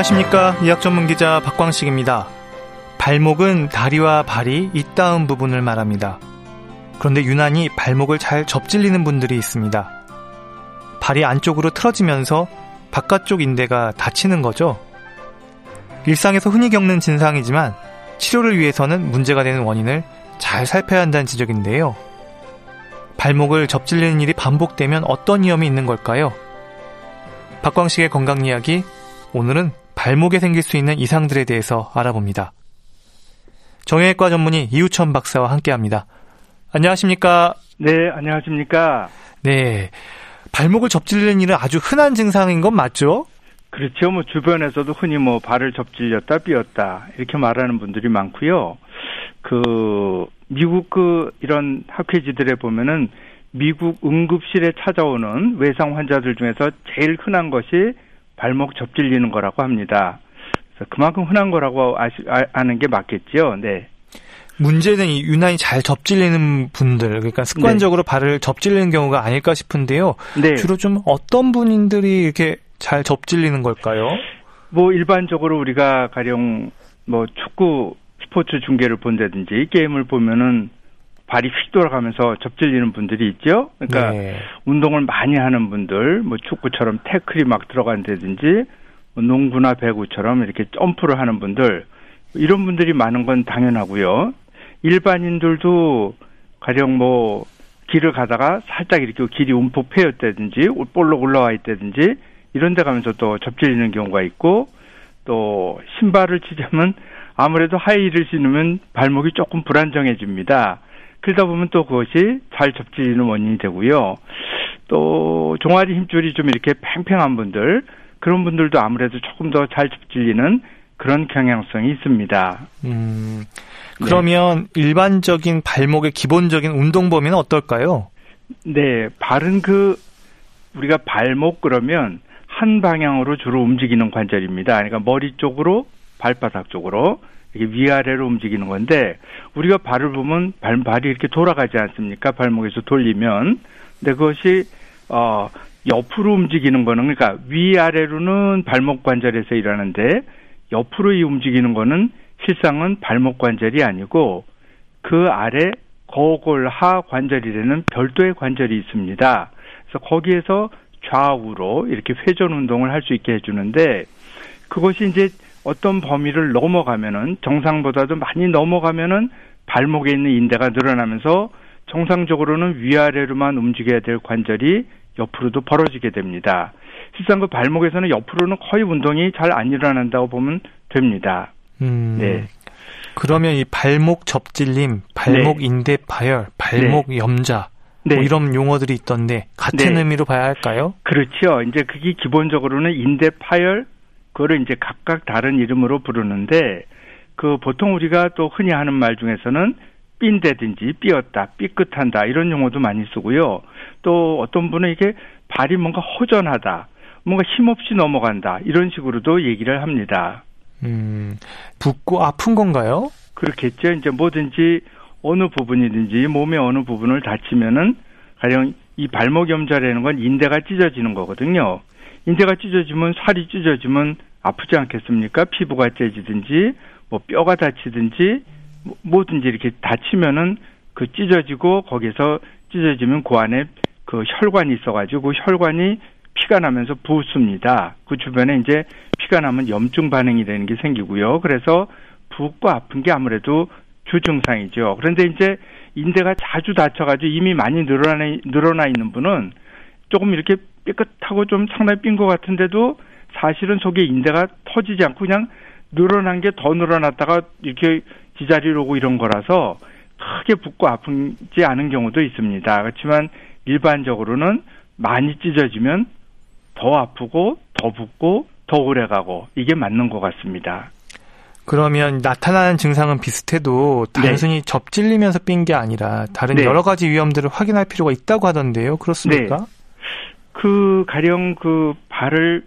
안녕하십니까. 의학 전문 기자 박광식입니다. 발목은 다리와 발이 잇닿은 부분을 말합니다. 그런데 유난히 발목을 잘 접질리는 분들이 있습니다. 발이 안쪽으로 틀어지면서 바깥쪽 인대가 다치는 거죠. 일상에서 흔히 겪는 진상이지만 치료를 위해서는 문제가 되는 원인을 잘 살펴야 한다는 지적인데요. 발목을 접질리는 일이 반복되면 어떤 위험이 있는 걸까요? 박광식의 건강 이야기, 오늘은 발목에 생길 수 있는 이상들에 대해서 알아봅니다. 정형외과 전문의 이우천 박사와 함께 합니다. 안녕하십니까? 네, 안녕하십니까? 네. 발목을 접질리는 일은 아주 흔한 증상인 건 맞죠? 그렇죠. 뭐 주변에서도 흔히 뭐 발을 접질렸다 삐었다 이렇게 말하는 분들이 많고요. 그 미국 그 이런 학회지들에 보면은 미국 응급실에 찾아오는 외상 환자들 중에서 제일 흔한 것이 발목 접질리는 거라고 합니다. 그만큼 흔한 거라고 아시, 아, 는게 맞겠죠. 네. 문제는 이 유난히 잘 접질리는 분들, 그러니까 습관적으로 네. 발을 접질리는 경우가 아닐까 싶은데요. 네. 주로 좀 어떤 분들이 이렇게 잘 접질리는 걸까요? 뭐 일반적으로 우리가 가령 뭐 축구 스포츠 중계를 본다든지 게임을 보면은 발이 휙 돌아가면서 접질리는 분들이 있죠. 그러니까 네. 운동을 많이 하는 분들, 뭐 축구처럼 태클이 막 들어간다든지 뭐 농구나 배구처럼 이렇게 점프를 하는 분들 이런 분들이 많은 건 당연하고요. 일반인들도 가령 뭐 길을 가다가 살짝 이렇게 길이 움푹 패였다든지 볼록 올라와 있다든지 이런 데 가면서 또 접질리는 경우가 있고 또 신발을 치자면 아무래도 하이힐을 신으면 발목이 조금 불안정해집니다. 그러다 보면 또 그것이 잘 접질리는 원인이 되고요. 또 종아리 힘줄이 좀 이렇게 팽팽한 분들 그런 분들도 아무래도 조금 더 잘 접질리는 그런 경향성이 있습니다. 음, 그러면 네. 일반적인 발목의 기본적인 운동 범위는 어떨까요? 네, 발은 그 우리가 발목 그러면 한 방향으로 주로 움직이는 관절입니다. 그러니까 머리 쪽으로 발바닥 쪽으로 이렇게 위아래로 움직이는 건데 우리가 발을 보면 발, 발이 이렇게 돌아가지 않습니까? 발목에서 돌리면. 근데 그것이 어 옆으로 움직이는 거는 그러니까 위아래로는 발목 관절에서 일하는데 옆으로 이 움직이는 거는 실상은 발목 관절이 아니고 그 아래 거골하 관절이라는 별도의 관절이 있습니다. 그래서 거기에서 좌우로 이렇게 회전 운동을 할 수 있게 해주는데 그것이 이제 어떤 범위를 넘어가면은 정상보다도 많이 넘어가면은 발목에 있는 인대가 늘어나면서 정상적으로는 위아래로만 움직여야 될 관절이 옆으로도 벌어지게 됩니다. 실상 그 발목에서는 옆으로는 거의 운동이 잘 안 일어난다고 보면 됩니다. 음, 네. 그러면 이 발목 접질림, 발목 네. 인대 파열, 발목 네. 염자 뭐 네. 이런 용어들이 있던데 같은 네. 의미로 봐야 할까요? 그렇죠. 이제 그게 기본적으로는 인대 파열, 그거를 이제 각각 다른 이름으로 부르는데 그 보통 우리가 또 흔히 하는 말 중에서는 삔대든지 삐었다, 삐끗한다 이런 용어도 많이 쓰고요. 또 어떤 분은 이게 발이 뭔가 허전하다, 뭔가 힘없이 넘어간다 이런 식으로도 얘기를 합니다. 음, 붓고 아픈 건가요? 그렇겠죠. 이제 뭐든지 어느 부분이든지 몸의 어느 부분을 다치면은 가령 이 발목 염좌라는 건 인대가 찢어지는 거거든요. 인대가 찢어지면 살이 찢어지면 아프지 않겠습니까? 피부가 째지든지 뭐 뼈가 다치든지 뭐 뭐든지 이렇게 다치면은 그 찢어지고 거기서 찢어지면 그 안에 그 혈관이 있어가지고 그 혈관이 피가 나면서 부습니다. 그 주변에 이제 피가 나면 염증 반응이 되는 게 생기고요. 그래서 붓고 아픈 게 아무래도 주증상이죠. 그런데 이제 인대가 자주 다쳐가지고 이미 많이 늘어나, 늘어나 있는 분은 조금 이렇게 삐끗하고 좀 상당히 삔 것 같은데도 사실은 속에 인대가 터지지 않고 그냥 늘어난 게 더 늘어났다가 이렇게 지자리로 오고 이런 거라서 크게 붓고 아프지 않은 경우도 있습니다. 그렇지만 일반적으로는 많이 찢어지면 더 아프고 더 붓고 더 오래 가고 이게 맞는 것 같습니다. 그러면 나타나는 증상은 비슷해도 단순히 네. 접질리면서 삔 게 아니라 다른 네. 여러 가지 위험들을 확인할 필요가 있다고 하던데요. 그렇습니까? 네. 그 가령 그 발을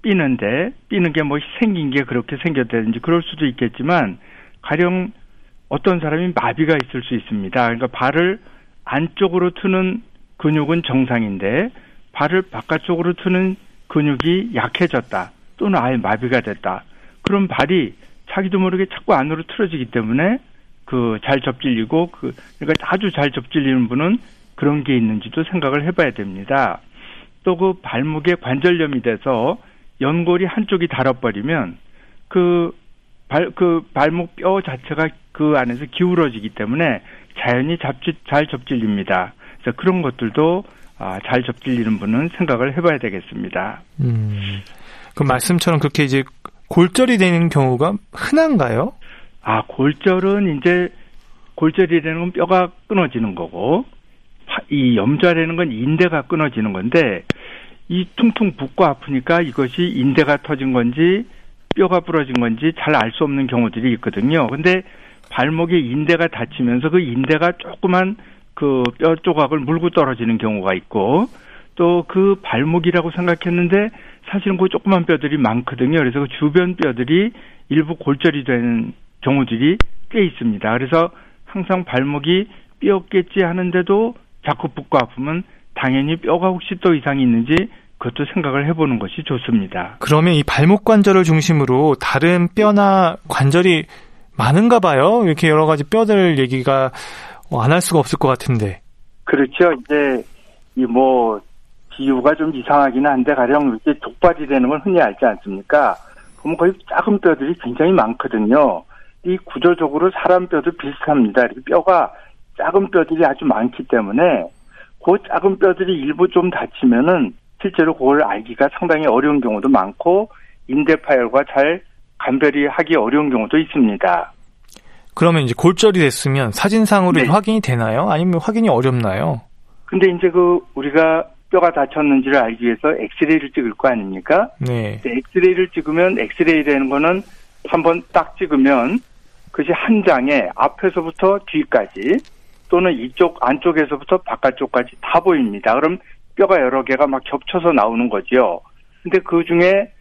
삐는데 삐는 게 뭐 생긴 게 그렇게 생겼다든지 그럴 수도 있겠지만 가령 어떤 사람이 마비가 있을 수 있습니다. 그러니까 발을 안쪽으로 트는 근육은 정상인데 발을 바깥쪽으로 트는 근육이 약해졌다. 또는 아예 마비가 됐다. 그럼 발이 자기도 모르게 자꾸 안으로 틀어지기 때문에 그 잘 접질리고 그 그러니까 아주 잘 접질리는 분은 그런 게 있는지도 생각을 해봐야 됩니다. 또 그 발목에 관절염이 돼서 연골이 한쪽이 닳아버리면 그 발, 그 발목 뼈 자체가 그 안에서 기울어지기 때문에 자연히 잡지, 잘 접질립니다. 그래서 그런 것들도 아, 잘 접질리는 분은 생각을 해봐야 되겠습니다. 음, 그 말씀처럼 그렇게 이제 골절이 되는 경우가 흔한가요? 아, 골절은 이제 골절이라는 건 뼈가 끊어지는 거고 이 염좌라는 건 인대가 끊어지는 건데 이 퉁퉁 붓고 아프니까 이것이 인대가 터진 건지 뼈가 부러진 건지 잘 알 수 없는 경우들이 있거든요. 근데 발목에 인대가 다치면서 그 인대가 조그만 그 뼈 조각을 물고 떨어지는 경우가 있고 또 그 발목이라고 생각했는데 사실은 그 조그만 뼈들이 많거든요. 그래서 그 주변 뼈들이 일부 골절이 되는 경우들이 꽤 있습니다. 그래서 항상 발목이 뼈겠지 하는데도 자꾸 붓고 아프면 당연히 뼈가 혹시 또 이상이 있는지 그것도 생각을 해보는 것이 좋습니다. 그러면 이 발목 관절을 중심으로 다른 뼈나 관절이 많은가 봐요. 이렇게 여러 가지 뼈들 얘기가 안 할 수가 없을 것 같은데. 그렇죠. 이제 이 뭐 비유가 좀 이상하긴 한데 가령 이렇게 족발이 되는 건 흔히 알지 않습니까? 그러면 거의 작은 뼈들이 굉장히 많거든요. 이 구조적으로 사람 뼈도 비슷합니다. 이렇게 뼈가 작은 뼈들이 아주 많기 때문에 그 작은 뼈들이 일부 좀 다치면은 실제로 그걸 알기가 상당히 어려운 경우도 많고 인대 파열과 잘 감별이 하기 어려운 경우도 있습니다. 그러면 이제 골절이 됐으면 사진상으로 네. 확인이 되나요? 아니면 확인이 어렵나요? 근데 이제 그 우리가 뼈가 다쳤는지를 알기 위해서 엑스레이를 찍을 거 아닙니까? 네. 엑스레이를 찍으면 엑스레이라는 거는 한 번 딱 찍으면 그것이 한 장에 앞에서부터 뒤까지 또는 이쪽 안쪽에서부터 바깥쪽까지 다 보입니다. 그럼 뼈가 여러 개가 막 겹쳐서 나오는 거죠. 근데 그 중에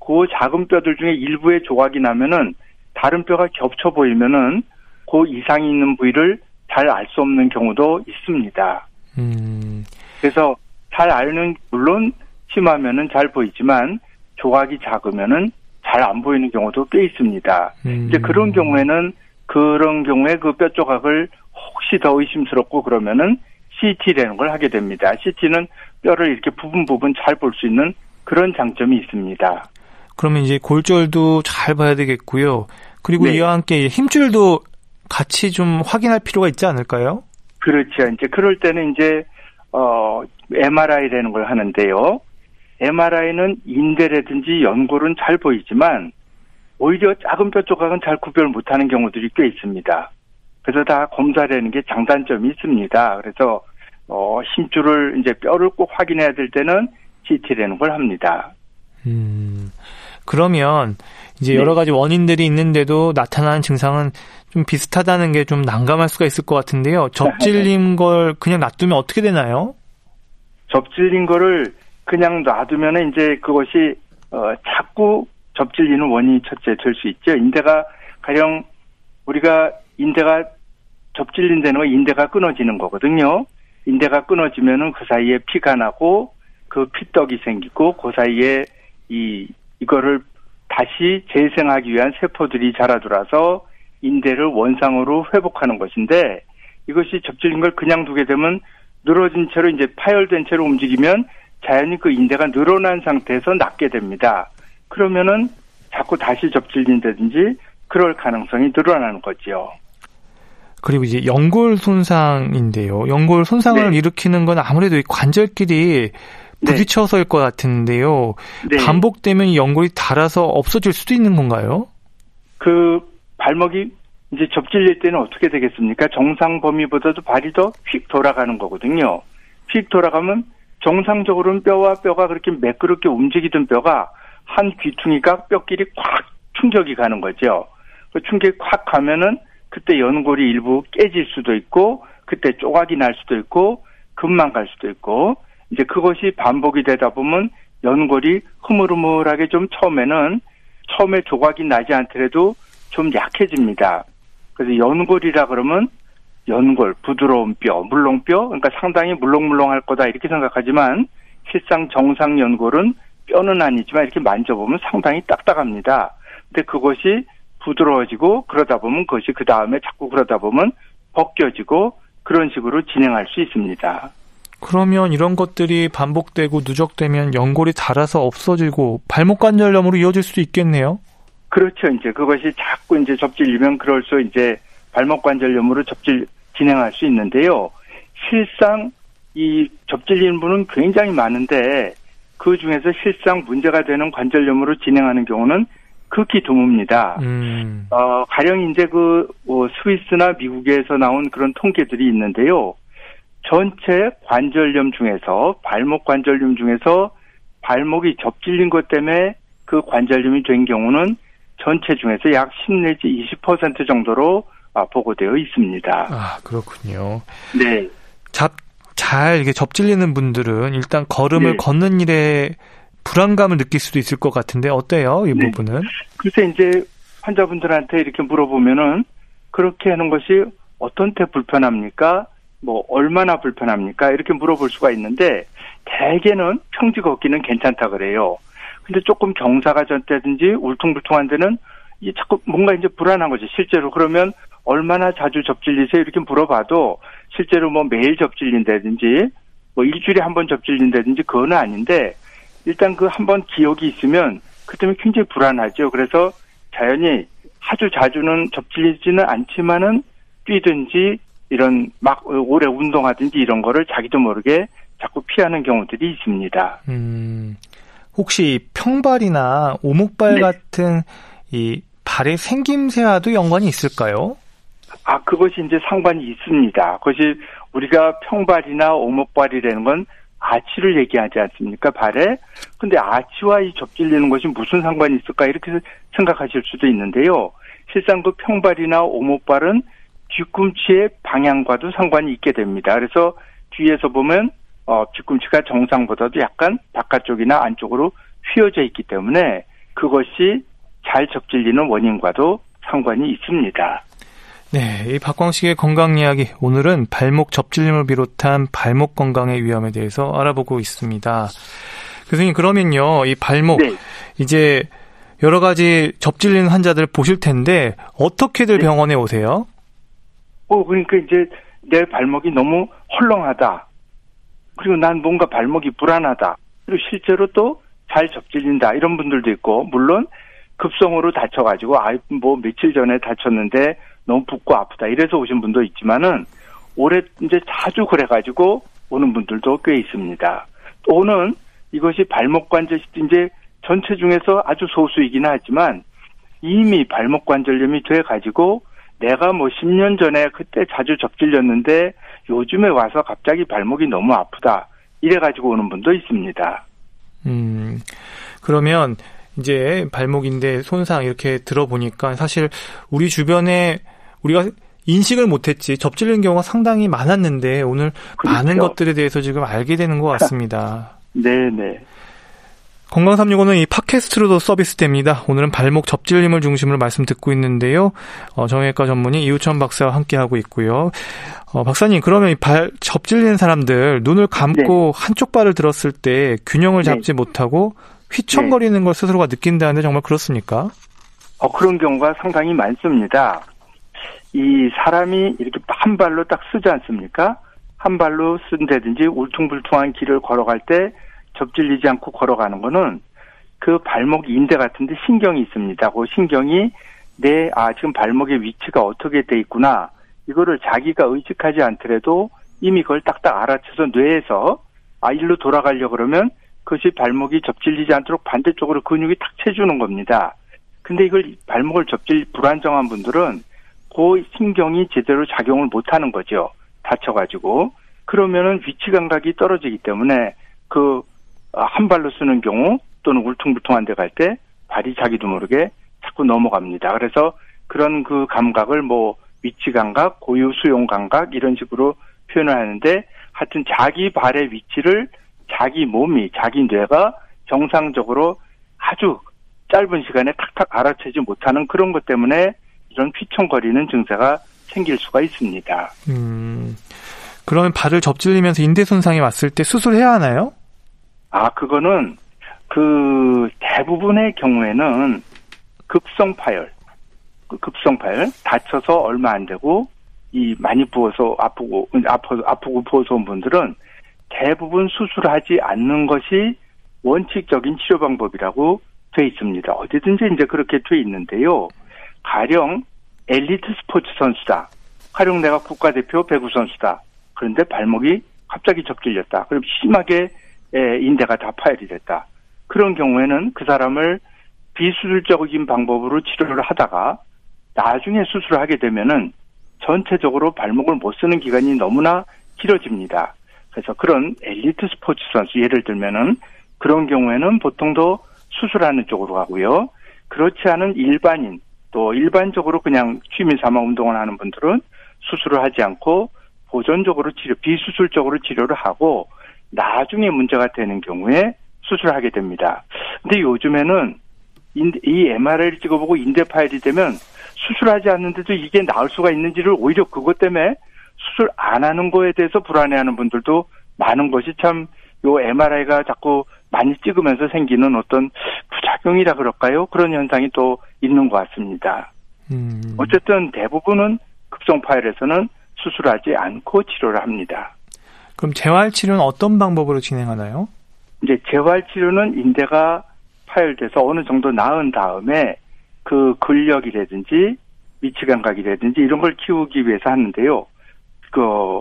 그 작은 뼈들 중에 일부의 조각이 나면은 다른 뼈가 겹쳐 보이면은 그 이상이 있는 부위를 잘 알 수 없는 경우도 있습니다. 음. 그래서 잘 알는 물론 심하면은 잘 보이지만 조각이 작으면은 잘 안 보이는 경우도 꽤 있습니다. 음. 이제 그런 경우에는 그런 경우에 그 뼈 조각을 혹시 더 의심스럽고 그러면은 CT라는 걸 하게 됩니다. CT는 뼈를 이렇게 부분 부분 잘 볼 수 있는 그런 장점이 있습니다. 그러면 이제 골절도 잘 봐야 되겠고요. 그리고 네. 이와 함께 힘줄도 같이 좀 확인할 필요가 있지 않을까요? 그렇죠. 이제 그럴 때는 이제 어 MRI라는 걸 하는데요. MRI는 인대라든지 연골은 잘 보이지만 오히려 작은 뼈 조각은 잘 구별 못하는 경우들이 꽤 있습니다. 그래서 다 검사라는 게 장단점이 있습니다. 그래서 어, 힘줄을 이제 뼈를 꼭 확인해야 될 때는 CT라는 걸 합니다. 음, 그러면 이제 네. 여러 가지 원인들이 있는데도 나타나는 증상은 좀 비슷하다는 게 좀 난감할 수가 있을 것 같은데요. 접질린 걸 그냥 놔두면 어떻게 되나요? 접질린 거를 그냥 놔두면 이제 그것이 어, 자꾸 접질리는 원인이 첫째 될 수 있죠. 인대가 가령 우리가 인대가 접질린다는 건 인대가 끊어지는 거거든요. 인대가 끊어지면은 그 사이에 피가 나고 그 피떡이 생기고 그 사이에 이 이거를 다시 재생하기 위한 세포들이 자라들어서 인대를 원상으로 회복하는 것인데 이것이 접질린 걸 그냥 두게 되면 늘어진 채로 이제 파열된 채로 움직이면 자연히 그 인대가 늘어난 상태에서 낫게 됩니다. 그러면은 자꾸 다시 접질린다든지 그럴 가능성이 늘어나는 거지요. 그리고 이제 연골 손상인데요. 연골 손상을 네. 일으키는 건 아무래도 관절끼리 네. 부딪혀서일 네. 것 같은데요. 네. 반복되면 연골이 닳아서 없어질 수도 있는 건가요? 그 발목이 이제 접질릴 때는 어떻게 되겠습니까? 정상 범위보다도 발이 더 휙 돌아가는 거거든요. 휙 돌아가면 정상적으로는 뼈와 뼈가 그렇게 매끄럽게 움직이던 뼈가 한 귀퉁이가 뼈끼리 콱 충격이 가는 거죠. 그 충격이 콱 가면은 그때 연골이 일부 깨질 수도 있고 그때 조각이 날 수도 있고 금만 갈 수도 있고 이제 그것이 반복이 되다 보면 연골이 흐물흐물하게 좀 처음에는 처음에 조각이 나지 않더라도 좀 약해집니다. 그래서 연골이라 그러면 연골, 부드러운 뼈, 물렁뼈, 그러니까 상당히 물렁물렁할 거다 이렇게 생각하지만 실상 정상 연골은 뼈는 아니지만 이렇게 만져보면 상당히 딱딱합니다. 근데 그것이 부드러워지고 그러다 보면 그것이 그 다음에 자꾸 그러다 보면 벗겨지고 그런 식으로 진행할 수 있습니다. 그러면 이런 것들이 반복되고 누적되면 연골이 닳아서 없어지고 발목 관절염으로 이어질 수도 있겠네요. 그렇죠. 이제 그것이 자꾸 이제 접질리면 그럴수 이제 발목 관절염으로 접질 진행할 수 있는데요. 실상 이 접질리는 분은 굉장히 많은데 그 중에서 실상 문제가 되는 관절염으로 진행하는 경우는 극히 드뭅니다. 음. 어, 가령 이제 그 어, 스위스나 미국에서 나온 그런 통계들이 있는데요. 전체 관절염 중에서 발목 관절염 중에서 발목이 접질린 것 때문에 그 관절염이 된 경우는 전체 중에서 약 10 내지 20% 정도로 아, 보고되어 있습니다. 아, 그렇군요. 네. 잡, 잘 이게 접질리는 분들은 일단 걸음을 네. 걷는 일에 불안감을 느낄 수도 있을 것 같은데 어때요? 이 네. 부분은? 글쎄 이제 환자분들한테 이렇게 물어보면은 그렇게 하는 것이 어떤 때 불편합니까? 뭐 얼마나 불편합니까? 이렇게 물어볼 수가 있는데 대개는 평지 걷기는 괜찮다 그래요. 근데 조금 경사가 졌다든지 울퉁불퉁한 데는 이 자꾸 뭔가 이제 불안한 거죠. 실제로 그러면 얼마나 자주 접질리세요? 이렇게 물어봐도 실제로 뭐 매일 접질린다든지 뭐 일주일에 한 번 접질린다든지 그거는 아닌데 일단 그 한 번 기억이 있으면 그 때문에 굉장히 불안하죠. 그래서 자연히 아주 자주는 접질리지는 않지만은 뛰든지 이런 막 오래 운동하든지 이런 거를 자기도 모르게 자꾸 피하는 경우들이 있습니다. 음, 혹시 평발이나 오목발 네. 같은 이 발의 생김새와도 연관이 있을까요? 아, 그것이 이제 상관이 있습니다. 그것이 우리가 평발이나 오목발이라는 건 아치를 얘기하지 않습니까? 발에. 근데 아치와 이 접질리는 것이 무슨 상관이 있을까? 이렇게 생각하실 수도 있는데요. 실상 그 평발이나 오목발은 뒤꿈치의 방향과도 상관이 있게 됩니다. 그래서 뒤에서 보면 어, 뒤꿈치가 정상보다도 약간 바깥쪽이나 안쪽으로 휘어져 있기 때문에 그것이 잘 접질리는 원인과도 상관이 있습니다. 네, 이 박광식의 건강 이야기 오늘은 발목 접질림을 비롯한 발목 건강의 위험에 대해서 알아보고 있습니다. 교수님 그러면요, 이 발목 네. 이제 여러 가지 접질리는 환자들 보실 텐데 어떻게들 네. 병원에 오세요? 어, 그러니까 이제 내 발목이 너무 헐렁하다. 그리고 난 뭔가 발목이 불안하다. 그리고 실제로 또 잘 접질린다. 이런 분들도 있고, 물론 급성으로 다쳐가지고, 아, 뭐 며칠 전에 다쳤는데 너무 붓고 아프다. 이래서 오신 분도 있지만은, 올해 이제 자주 그래가지고 오는 분들도 꽤 있습니다. 또는 이것이 발목 관절, 이제 전체 중에서 아주 소수이긴 하지만, 이미 발목 관절염이 돼가지고 내가 뭐 10년 전에 그때 자주 접질렸는데 요즘에 와서 갑자기 발목이 너무 아프다. 이래가지고 오는 분도 있습니다. 음, 그러면 이제 발목인데 손상 이렇게 들어보니까 사실 우리 주변에 우리가 인식을 못했지 접질린 경우가 상당히 많았는데 오늘 그렇죠. 많은 것들에 대해서 지금 알게 되는 것 같습니다. 네네. 건강 365는 이 팟캐스트로도 서비스됩니다. 오늘은 발목 접질림을 중심으로 말씀 듣고 있는데요. 어, 정형외과 전문의 이우천 박사와 함께 하고 있고요. 어, 박사님, 그러면 이 발 접질리는 사람들 눈을 감고 네. 한쪽 발을 들었을 때 균형을 네. 잡지 네. 못하고 휘청거리는 네. 걸 스스로가 느낀다는데 정말 그렇습니까? 어, 그런 경우가 상당히 많습니다. 이 사람이 이렇게 한 발로 딱 쓰지 않습니까? 한 발로 쓴다든지 울퉁불퉁한 길을 걸어갈 때 접질리지 않고 걸어가는 거는 그 발목 인대 같은데 신경이 있습니다. 그 신경이 내, 아, 지금 발목의 위치가 어떻게 돼 있구나. 이거를 자기가 의식하지 않더라도 이미 그걸 딱딱 알아채서 뇌에서 아, 일로 돌아가려 그러면 그것이 발목이 접질리지 않도록 반대쪽으로 근육이 탁 채주는 겁니다. 근데 이걸 발목을 접질 불안정한 분들은 그 신경이 제대로 작용을 못 하는 거죠. 다쳐가지고. 그러면은 위치 감각이 떨어지기 때문에 그 한 발로 쓰는 경우 또는 울퉁불퉁한 데 갈 때 발이 자기도 모르게 자꾸 넘어갑니다. 그래서 그런 그 감각을 뭐 위치 감각, 고유 수용 감각 이런 식으로 표현을 하는데 하여튼 자기 발의 위치를 자기 몸이 자기 뇌가 정상적으로 아주 짧은 시간에 탁탁 알아채지 못하는 그런 것 때문에 이런 휘청거리는 증세가 생길 수가 있습니다. 음, 그러면 발을 접질리면서 인대 손상이 왔을 때 수술해야 하나요? 아, 그거는 그 대부분의 경우에는 급성 파열, 그 급성 파열 다쳐서 얼마 안 되고 이 많이 부어서 아프고 아프 아프고 부어서 온 분들은 대부분 수술하지 않는 것이 원칙적인 치료 방법이라고 돼 있습니다. 어디든지 이제 그렇게 돼 있는데요. 가령 엘리트 스포츠 선수다. 가령 내가 국가대표 배구 선수다. 그런데 발목이 갑자기 접질렸다. 그럼 심하게 인대가 다 파열이 됐다. 그런 경우에는 그 사람을 비수술적인 방법으로 치료를 하다가 나중에 수술을 하게 되면은 전체적으로 발목을 못 쓰는 기간이 너무나 길어집니다. 그래서 그런 엘리트 스포츠 선수 예를 들면은 그런 경우에는 보통 도 수술하는 쪽으로 가고요. 그렇지 않은 일반인 또 일반적으로 그냥 취미 삼아 운동을 하는 분들은 수술을 하지 않고 보존적으로 치료 비수술적으로 치료를 하고 나중에 문제가 되는 경우에 수술을 하게 됩니다. 근데 요즘에는 이 MRI를 찍어보고 인대 파열이 되면 수술하지 않는데도 이게 나을 수가 있는지를 오히려 그것 때문에 수술 안 하는 거에 대해서 불안해하는 분들도 많은 것이 참 요 MRI가 자꾸 많이 찍으면서 생기는 어떤 부작용이라 그럴까요? 그런 현상이 또 있는 것 같습니다. 음. 어쨌든 대부분은 급성 파열에서는 수술하지 않고 치료를 합니다. 그럼 재활 치료는 어떤 방법으로 진행하나요? 이제 재활 치료는 인대가 파열돼서 어느 정도 나은 다음에 그 근력이라든지 위치 감각이라든지 이런 걸 키우기 위해서 하는데요. 그,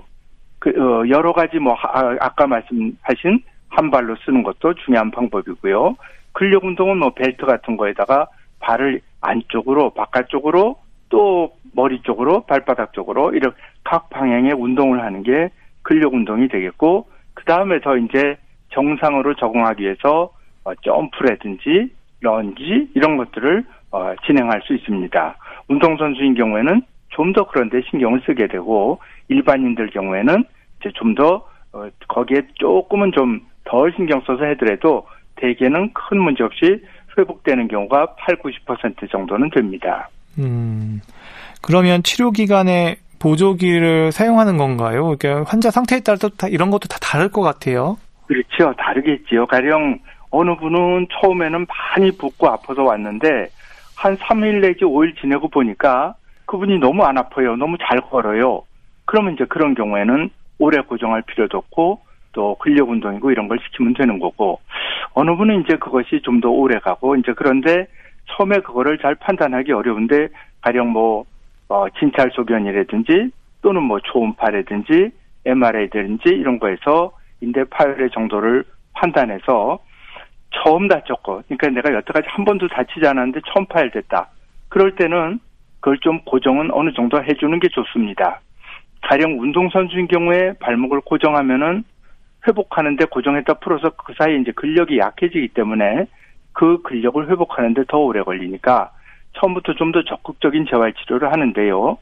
그 어, 여러 가지 뭐 아, 아까 말씀하신 한 발로 쓰는 것도 중요한 방법이고요. 근력 운동은 뭐 벨트 같은 거에다가 발을 안쪽으로 바깥쪽으로 또 머리 쪽으로 발바닥 쪽으로 이렇게 각 방향의 운동을 하는 게 근력 운동이 되겠고 그 다음에 더 이제 정상으로 적응하기 위해서 어, 점프라든지 런지 이런 것들을 어, 진행할 수 있습니다. 운동선수인 경우에는 좀 더 그런데 신경을 쓰게 되고 일반인들 경우에는 이제 좀더 어, 거기에 조금은 좀 덜 신경 써서 해더라도 대개는 큰 문제 없이 회복되는 경우가 8, 90% 정도는 됩니다. 음, 그러면 치료 기간에 보조기를 사용하는 건가요? 그러니까 환자 상태에 따라서 다 이런 것도 다 다를 것 같아요. 그렇죠. 다르겠지요. 가령 어느 분은 처음에는 많이 붓고 아파서 왔는데 한 3일 내지 5일 지내고 보니까 그분이 너무 안 아파요. 너무 잘 걸어요. 그러면 이제 그런 경우에는 오래 고정할 필요도 없고 또 근력 운동이고 이런 걸 시키면 되는 거고 어느 분은 이제 그것이 좀 더 오래 가고 이제 그런데 처음에 그거를 잘 판단하기 어려운데 가령 뭐 어, 진찰 소변이라든지 또는 뭐 초음파라든지 MRI든지 이런 거에서 인대 파열의 정도를 판단해서 처음 다쳤고, 그러니까 내가 여태까지 한 번도 다치지 않았는데 처음 파열됐다. 그럴 때는 그걸 좀 고정은 어느 정도 해주는 게 좋습니다. 가령 운동선수인 경우에 발목을 고정하면은 회복하는데 고정했다 풀어서 그 사이에 이제 근력이 약해지기 때문에 그 근력을 회복하는데 더 오래 걸리니까 처음부터 좀 더 적극적인 재활 치료를 하는데요.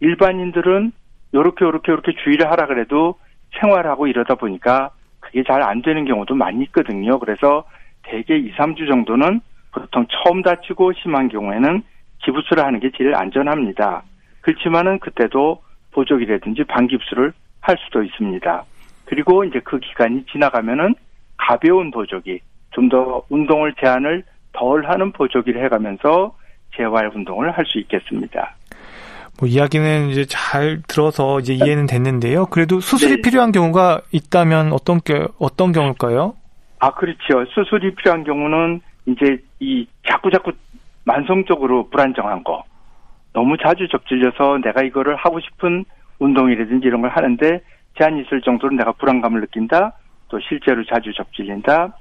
일반인들은 요렇게 요렇게 요렇게 주의를 하라 그래도 생활하고 이러다 보니까 그게 잘 안 되는 경우도 많이 있거든요. 그래서 대개 2, 3주 정도는 보통 처음 다치고 심한 경우에는 기부스를 하는 게 제일 안전합니다. 그렇지만은 그때도 보조기라든지 반깁스를 할 수도 있습니다. 그리고 이제 그 기간이 지나가면은 가벼운 보조기, 좀 더 운동을 제한을 덜 하는 보조기를 해가면서 재활 운동을 할 수 있겠습니다. 뭐 이야기는 이제 잘 들어서 이제 이해는 됐는데요. 그래도 수술이 네. 필요한 경우가 있다면 어떤 게 어떤 경우일까요? 아 그렇죠. 수술이 필요한 경우는 이제 이 자꾸 자꾸 만성적으로 불안정한 거 너무 자주 접질려서 내가 이거를 하고 싶은 운동이라든지 이런 걸 하는데 제한이 있을 정도로 내가 불안감을 느낀다. 또 실제로 자주 접질린다.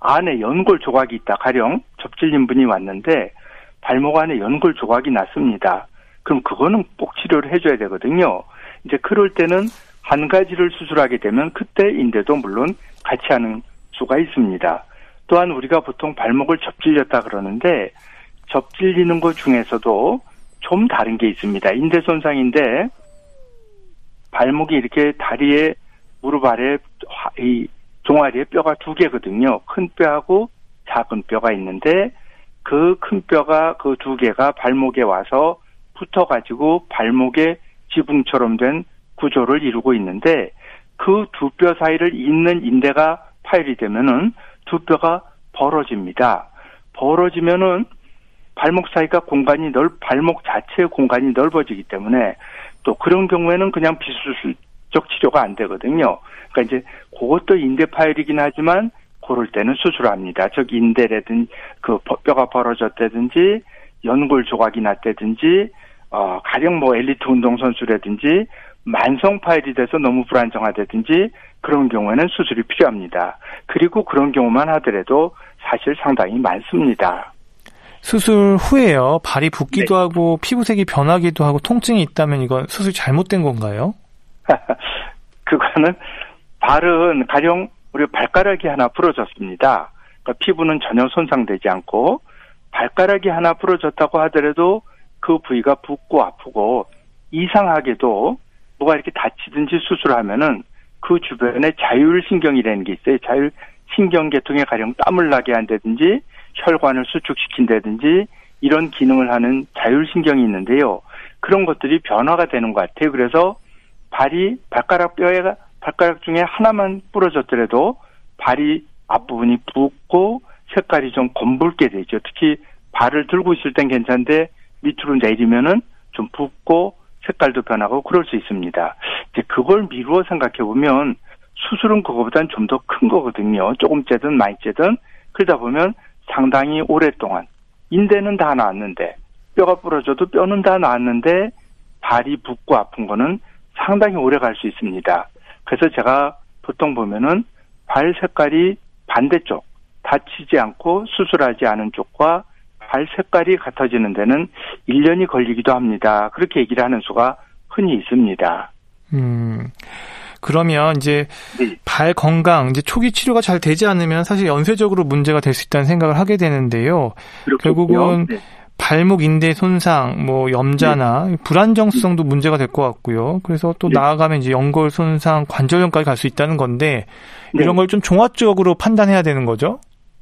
안에 연골 조각이 있다. 가령 접질린 분이 왔는데 발목 안에 연골 조각이 났습니다. 그럼 그거는 꼭 치료를 해줘야 되거든요. 이제 그럴 때는 한 가지를 수술하게 되면 그때 인대도 물론 같이 하는 수가 있습니다. 또한 우리가 보통 발목을 접질렸다 그러는데 접질리는 것 중에서도 좀 다른 게 있습니다. 인대 손상인데 발목이 이렇게 다리에 무릎 아래 이 종아리에 뼈가 두 개거든요. 큰 뼈하고 작은 뼈가 있는데 그 큰 뼈가 그 두 개가 발목에 와서 붙어가지고 발목에 지붕처럼 된 구조를 이루고 있는데 그 두 뼈 사이를 잇는 인대가 파열이 되면은 두 뼈가 벌어집니다. 벌어지면은 발목 사이가 공간이 넓, 발목 자체의 공간이 넓어지기 때문에 또 그런 경우에는 그냥 비수술적 치료가 안 되거든요. 그러니까 이제 그것도 인대 파열이긴 하지만 그럴 때는 수술합니다. 즉 인대라든 그 뼈가 벌어졌다든지 연골 조각이 났다든지 어 가령 뭐 엘리트 운동 선수라든지 만성 파열이 돼서 너무 불안정하다든지 그런 경우에는 수술이 필요합니다. 그리고 그런 경우만 하더라도 사실 상당히 많습니다. 수술 후에요. 발이 붓기도 네. 하고 피부색이 변하기도 하고 통증이 있다면 이건 수술 잘못된 건가요? 그거는 발은 가령 우리 발가락이 하나 부러졌습니다. 그러니까 피부는 전혀 손상되지 않고 발가락이 하나 부러졌다고 하더라도 그 부위가 붓고 아프고 이상하게도 뭐가 이렇게 다치든지 수술하면은 그 주변에 자율신경이라는 게 있어요. 자율신경계통에 가령 땀을 나게 한다든지 혈관을 수축시킨다든지 이런 기능을 하는 자율신경이 있는데요. 그런 것들이 변화가 되는 것 같아요. 그래서 발이 발가락 뼈에 발가락 중에 하나만 부러졌더라도 발이 앞부분이 붓고 색깔이 좀 검붉게 되죠. 특히 발을 들고 있을 땐 괜찮은데 밑으로 내리면은 좀 붓고 색깔도 변하고 그럴 수 있습니다. 이제 그걸 미루어 생각해 보면 수술은 그거보다는 좀더 큰 거거든요. 조금 째든 많이 째든 그러다 보면 상당히 오랫동안 인대는 다 나았는데 뼈가 부러져도 뼈는 다 나았는데 발이 붓고 아픈 거는 상당히 오래 갈 수 있습니다. 그래서 제가 보통 보면은 발 색깔이 반대쪽 다치지 않고 수술하지 않은 쪽과 발 색깔이 같아지는 데는 1년이 걸리기도 합니다. 그렇게 얘기를 하는 수가 흔히 있습니다. 음. 그러면 이제 네. 발 건강 이제 초기 치료가 잘 되지 않으면 사실 연쇄적으로 문제가 될 수 있다는 생각을 하게 되는데요. 그렇겠죠. 결국은 네. 발목 인대 손상, 뭐 염자나 네. 불안정성도 문제가 될 것 같고요. 그래서 또 네. 나아가면 이제 연골 손상, 관절염까지 갈 수 있다는 건데 네. 이런 걸 좀 종합적으로 판단해야 되는 거죠.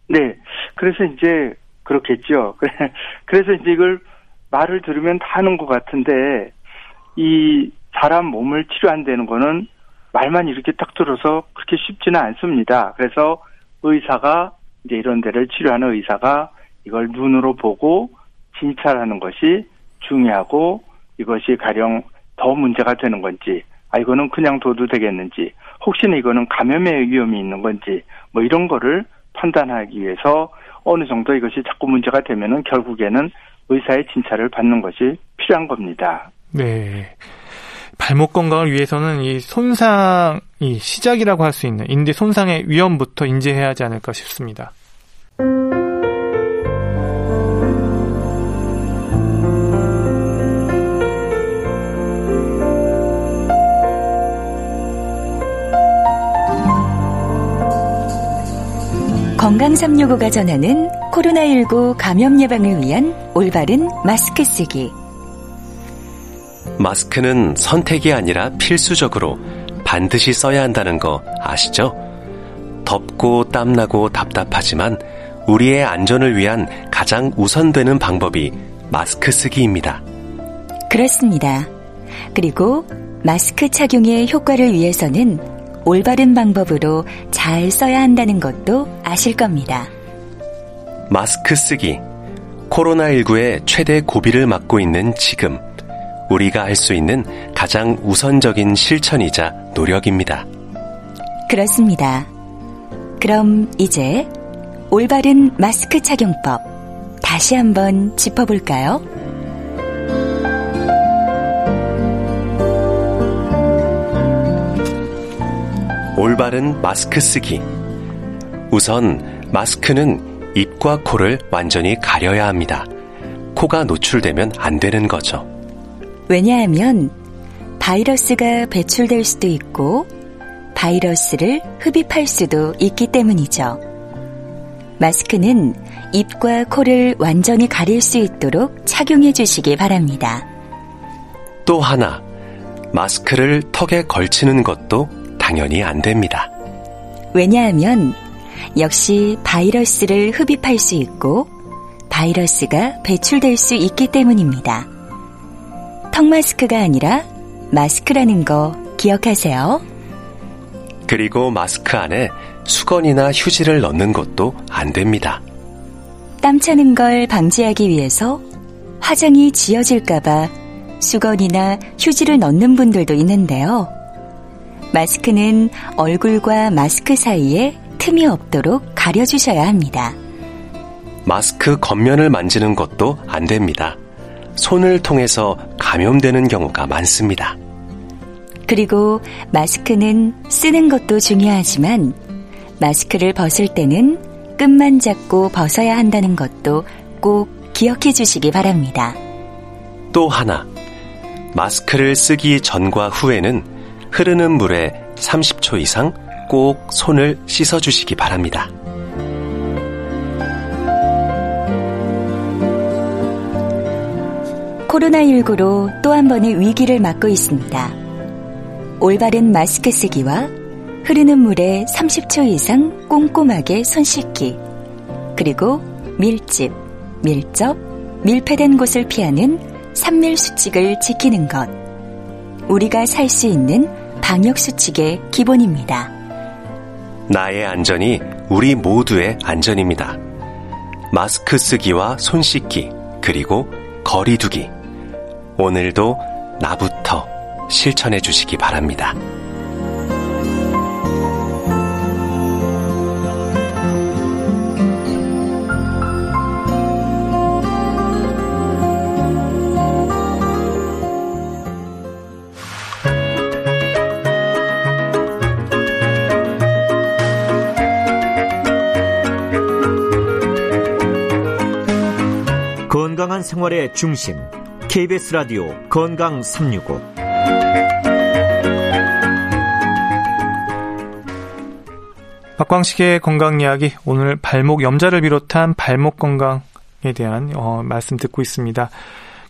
네. 그래서 이제 그렇겠죠. 그래서 이제 이걸 말을 들으면 다 하는 것 같은데 이 사람 몸을 치료한다는 거는 말만 이렇게 딱 들어서 그렇게 쉽지는 않습니다. 그래서 의사가 이제 이런 데를 치료하는 의사가 이걸 눈으로 보고 진찰하는 것이 중요하고 이것이 가령 더 문제가 되는 건지 아 이거는 그냥 둬도 되겠는지 혹시나 이거는 감염의 위험이 있는 건지 뭐 이런 거를 판단하기 위해서 어느 정도 이것이 자꾸 문제가 되면은 결국에는 의사의 진찰을 받는 것이 필요한 겁니다. 네. 발목 건강을 위해서는 이 손상이 시작이라고 할 수 있는 인대 손상의 위험부터 인지해야 하지 않을까 싶습니다. 건강 365가 전하는 코로나19 감염 예방을 위한 올바른 마스크 쓰기. 마스크는 선택이 아니라 필수적으로 반드시 써야 한다는 거 아시죠? 덥고 땀나고 답답하지만 우리의 안전을 위한 가장 우선되는 방법이 마스크 쓰기입니다. 그렇습니다. 그리고 마스크 착용의 효과를 위해서는 올바른 방법으로 잘 써야 한다는 것도 아실 겁니다. 마스크 쓰기. 코로나19의 최대 고비를 맞고 있는 지금. 우리가 할 수 있는 가장 우선적인 실천이자 노력입니다. 그렇습니다. 그럼 이제 올바른 마스크 착용법 다시 한번 짚어볼까요? 올바른 마스크 쓰기. 우선 마스크는 입과 코를 완전히 가려야 합니다. 코가 노출되면 안 되는 거죠. 왜냐하면 바이러스가 배출될 수도 있고 바이러스를 흡입할 수도 있기 때문이죠. 마스크는 입과 코를 완전히 가릴 수 있도록 착용해 주시기 바랍니다. 또 하나, 마스크를 턱에 걸치는 것도 당연히 안 됩니다. 왜냐하면 역시 바이러스를 흡입할 수 있고 바이러스가 배출될 수 있기 때문입니다. 턱 마스크가 아니라 마스크라는 거 기억하세요. 그리고 마스크 안에 수건이나 휴지를 넣는 것도 안 됩니다. 땀 차는 걸 방지하기 위해서 화장이 지어질까봐 수건이나 휴지를 넣는 분들도 있는데요. 마스크는 얼굴과 마스크 사이에 틈이 없도록 가려주셔야 합니다. 마스크 겉면을 만지는 것도 안 됩니다. 손을 통해서 감염되는 경우가 많습니다. 그리고 마스크는 쓰는 것도 중요하지만 마스크를 벗을 때는 끝만 잡고 벗어야 한다는 것도 꼭 기억해 주시기 바랍니다. 또 하나, 마스크를 쓰기 전과 후에는 흐르는 물에 30초 이상 꼭 손을 씻어 주시기 바랍니다. 코로나19로 또 한 번의 위기를 맞고 있습니다. 올바른 마스크 쓰기와 흐르는 물에 30초 이상 꼼꼼하게 손 씻기, 그리고 밀집, 밀접, 밀폐된 곳을 피하는 3밀 수칙을 지키는 것. 우리가 살 수 있는 방역 수칙의 기본입니다. 나의 안전이 우리 모두의 안전입니다. 마스크 쓰기와 손 씻기, 그리고 거리 두기. 오늘도 나부터 실천해 주시기 바랍니다. 건강한 생활의 중심 KBS 라디오 건강 365 박광식의 건강 이야기 오늘 발목 염자를 비롯한 발목 건강에 대한 어, 말씀 듣고 있습니다.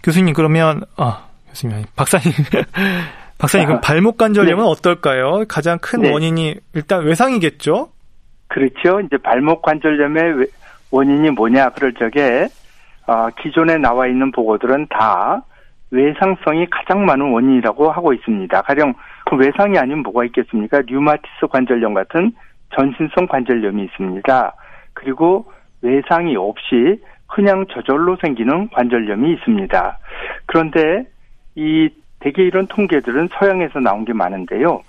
교수님 그러면 어, 교수님 아니 박사님 박사님 그럼 발목 관절염은 네. 어떨까요? 가장 큰 네. 원인이 일단 외상이겠죠? 그렇죠. 이제 발목 관절염의 원인이 뭐냐 그럴 적에 어, 기존에 나와 있는 보고들은 다 외상성이 가장 많은 원인이라고 하고 있습니다. 가령 그 외상이 아닌 뭐가 있겠습니까? 류마티스 관절염 같은 전신성 관절염이 있습니다. 그리고 외상이 없이 그냥 저절로 생기는 관절염이 있습니다. 그런데 이 대개 이런 통계들은 서양에서 나온 게 많은데요.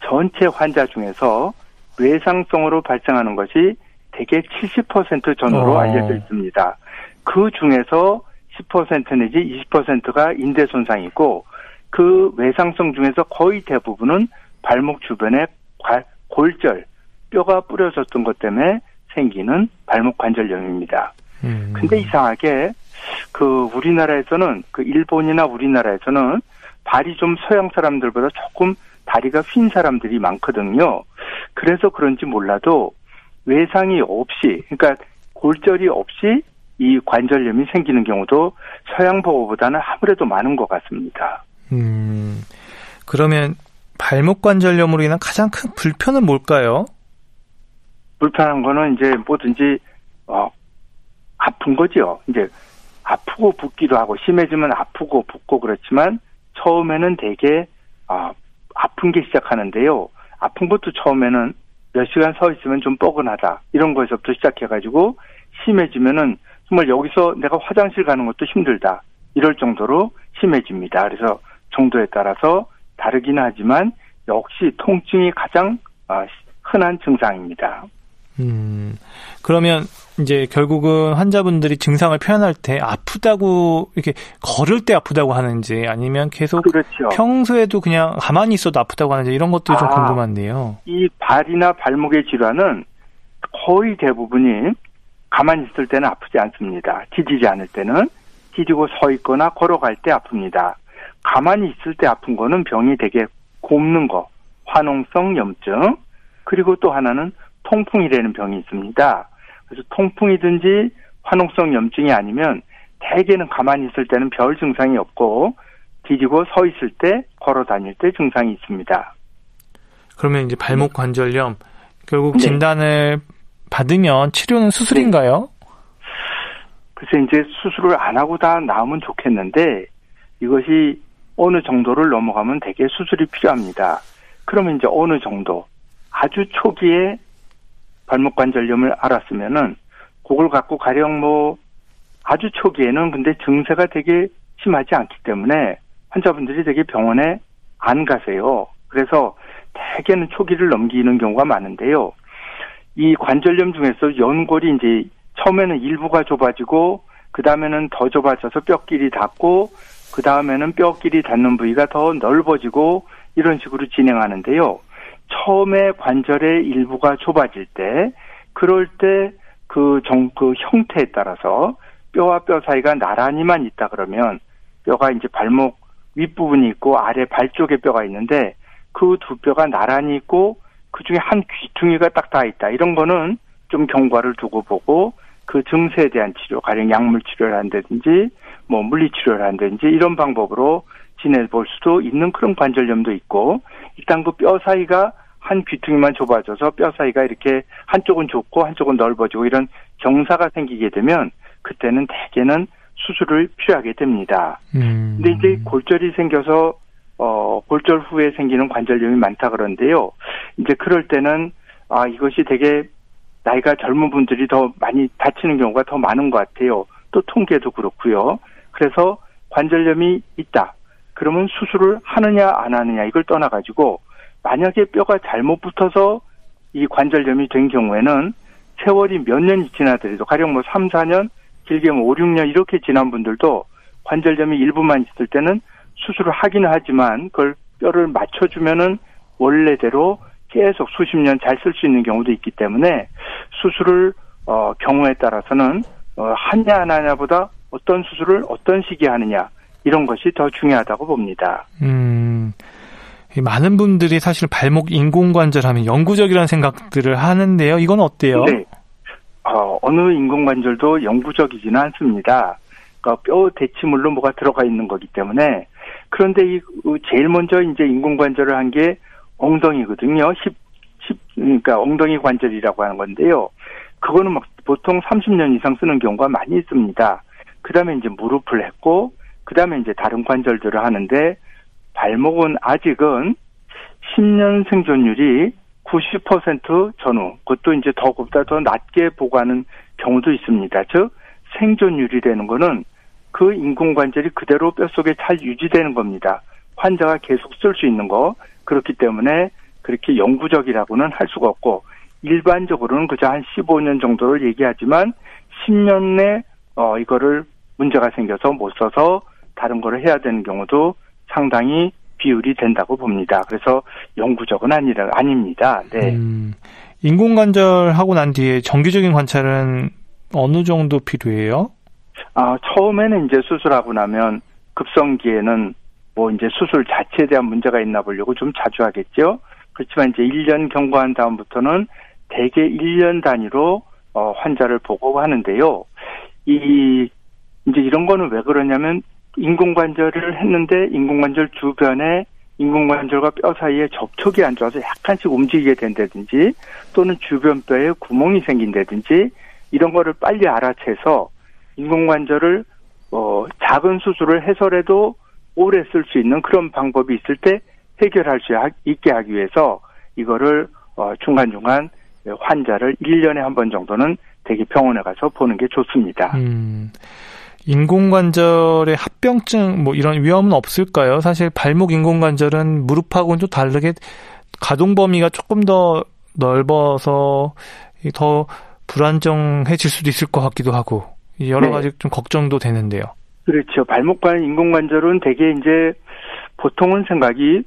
전체 환자 중에서 외상성으로 발생하는 것이 대개 70% 전후로 어. 알려져 있습니다. 그 중에서 10% 내지 20%가 인대 손상이고 그 외상성 중에서 거의 대부분은 발목 주변에 골절, 뼈가 부러졌던 것 때문에 생기는 발목 관절염입니다. 음. 근데 이상하게 그 우리나라에서는 그 일본이나 우리나라에서는 발이 좀 서양 사람들보다 조금 다리가 휜 사람들이 많거든요. 그래서 그런지 몰라도 외상이 없이 그러니까 골절이 없이 이 관절염이 생기는 경우도 서양 보고보다는 아무래도 많은 것 같습니다. 음, 그러면 발목 관절염으로 인한 가장 큰 불편은 뭘까요? 불편한 거는 이제 뭐든지 어 아픈 거죠. 이제 아프고 붓기도 하고 심해지면 아프고 붓고 그렇지만 처음에는 되게 어, 아픈 게 시작하는데요. 아픈 것도 처음에는 몇 시간 서 있으면 좀 뻐근하다 이런 거에서부터 시작해가지고 심해지면은 정말 여기서 내가 화장실 가는 것도 힘들다 이럴 정도로 심해집니다. 그래서 정도에 따라서 다르긴 하지만 역시 통증이 가장 아, 흔한 증상입니다. 음, 그러면 이제 결국은 환자분들이 증상을 표현할 때 아프다고 이렇게 걸을 때 아프다고 하는지 아니면 계속 그렇죠. 평소에도 그냥 가만히 있어도 아프다고 하는지 이런 것도 좀 아, 궁금한데요. 이 발이나 발목의 질환은 거의 대부분이 가만히 있을 때는 아프지 않습니다. 디디지 않을 때는 디디고 서 있거나 걸어갈 때 아픕니다. 가만히 있을 때 아픈 거는 병이 되게 곱는 거, 화농성 염증, 그리고 또 하나는 통풍이라는 병이 있습니다. 그래서 통풍이든지 화농성 염증이 아니면 대개는 가만히 있을 때는 별 증상이 없고 뒤지고 서 있을 때 걸어 다닐 때 증상이 있습니다. 그러면 이제 발목 관절염 결국 네. 진단을 받으면 치료는 수술인가요? 글쎄 이제 수술을 안 하고 다 나으면 좋겠는데 이것이 어느 정도를 넘어가면 대개 수술이 필요합니다. 그러면 이제 어느 정도 아주 초기에 발목 관절염을 알았으면은 그걸 갖고 가령 뭐 아주 초기에는 근데 증세가 되게 심하지 않기 때문에 환자분들이 되게 병원에 안 가세요. 그래서 대개는 초기를 넘기는 경우가 많은데요. 이 관절염 중에서 연골이 이제 처음에는 일부가 좁아지고 그 다음에는 더 좁아져서 뼈끼리 닿고 그 다음에는 뼈끼리 닿는 부위가 더 넓어지고 이런 식으로 진행하는데요. 처음에 관절의 일부가 좁아질 때 그럴 때 그 정, 그 형태에 따라서 뼈와 뼈 사이가 나란히만 있다 그러면 뼈가 이제 발목 윗부분이 있고 아래 발 쪽에 뼈가 있는데 그 두 뼈가 나란히 있고 그 중에 한 귀퉁이가 딱 닿아 있다. 이런 거는 좀 경과를 두고 보고 그 증세에 대한 치료, 가령 약물 치료를 한다든지 뭐 물리 치료를 한다든지 이런 방법으로 지내볼 수도 있는 그런 관절염도 있고 일단 그 뼈 사이가 한 귀퉁이만 좁아져서 뼈 사이가 이렇게 한쪽은 좁고 한쪽은 넓어지고 이런 경사가 생기게 되면 그때는 대개는 수술을 필요하게 됩니다. 음. 근데 이제 골절이 생겨서 어 골절 후에 생기는 관절염이 많다 그런데요. 이제 그럴 때는 아 이것이 되게 나이가 젊은 분들이 더 많이 다치는 경우가 더 많은 것 같아요. 또 통계도 그렇고요. 그래서 관절염이 있다. 그러면 수술을 하느냐 안 하느냐 이걸 떠나 가지고 만약에 뼈가 잘못 붙어서 이 관절염이 된 경우에는 세월이 몇 년이 지나더라도 가령 뭐 3, 4년, 길게 뭐 5, 6년 이렇게 지난 분들도 관절염이 일부만 있을 때는 수술을 하기는 하지만 그걸 뼈를 맞춰주면은 원래대로 계속 수십 년 잘 쓸 수 있는 경우도 있기 때문에 수술을 어, 경우에 따라서는 어, 하냐 안 하냐보다 어떤 수술을 어떤 시기에 하느냐 이런 것이 더 중요하다고 봅니다. 음. 많은 분들이 사실 발목 인공관절 하면 영구적이라는 생각들을 하는데요. 이건 어때요? 네. 어, 어느 인공관절도 영구적이지는 않습니다. 그러니까 뼈 대치물로 뭐가 들어가 있는 거기 때문에 그런데 이 제일 먼저 이제 인공관절을 한 게 엉덩이거든요. 10, 10 그러니까 엉덩이 관절이라고 하는 건데요. 그거는 막 보통 30년 이상 쓰는 경우가 많이 있습니다. 그다음에 이제 무릎을 했고 그다음에 이제 다른 관절들을 하는데 발목은 아직은 10년 생존율이 90% 전후, 그것도 이제 더 보다 더 낮게 보고하는 경우도 있습니다. 즉, 생존율이되는 거는 그 인공관절이 그대로 뼛속에 잘 유지되는 겁니다. 환자가 계속 쓸 수 있는 거. 그렇기 때문에 그렇게 영구적이라고는 할 수가 없고, 일반적으로는 그저 한 15년 정도를 얘기하지만, 10년 내, 어, 이거를 문제가 생겨서 못 써서 다른 거를 해야 되는 경우도 상당히 비율이 된다고 봅니다. 그래서 영구적은 아니라 아닙니다. 네. 음, 인공관절 하고 난 뒤에 정기적인 관찰은 어느 정도 필요해요? 아, 처음에는 이제 수술하고 나면 급성기에는 뭐 이제 수술 자체에 대한 문제가 있나 보려고 좀 자주 하겠죠. 그렇지만 이제 1년 경과한 다음부터는 대개 1년 단위로 어, 환자를 보고 하는데요. 이 이제 이런 거는 왜 그러냐면 인공관절을 했는데 인공관절 주변에 인공관절과 뼈 사이에 접촉이 안 좋아서 약간씩 움직이게 된다든지 또는 주변 뼈에 구멍이 생긴다든지 이런 거를 빨리 알아채서 인공관절을 어 작은 수술을 해서라도 오래 쓸 수 있는 그런 방법이 있을 때 해결할 수 있게 하기 위해서 이거를 어 중간중간 환자를 1년에 한 번 정도는 대기 병원에 가서 보는 게 좋습니다. 음. 인공관절의 합병증 뭐 이런 위험은 없을까요? 사실 발목 인공관절은 무릎하고는 또 다르게 가동 범위가 조금 더 넓어서 더 불안정해질 수도 있을 것 같기도 하고 여러 네. 가지 좀 걱정도 되는데요. 그렇죠. 발목관 인공관절은 대개 이제 보통은 생각이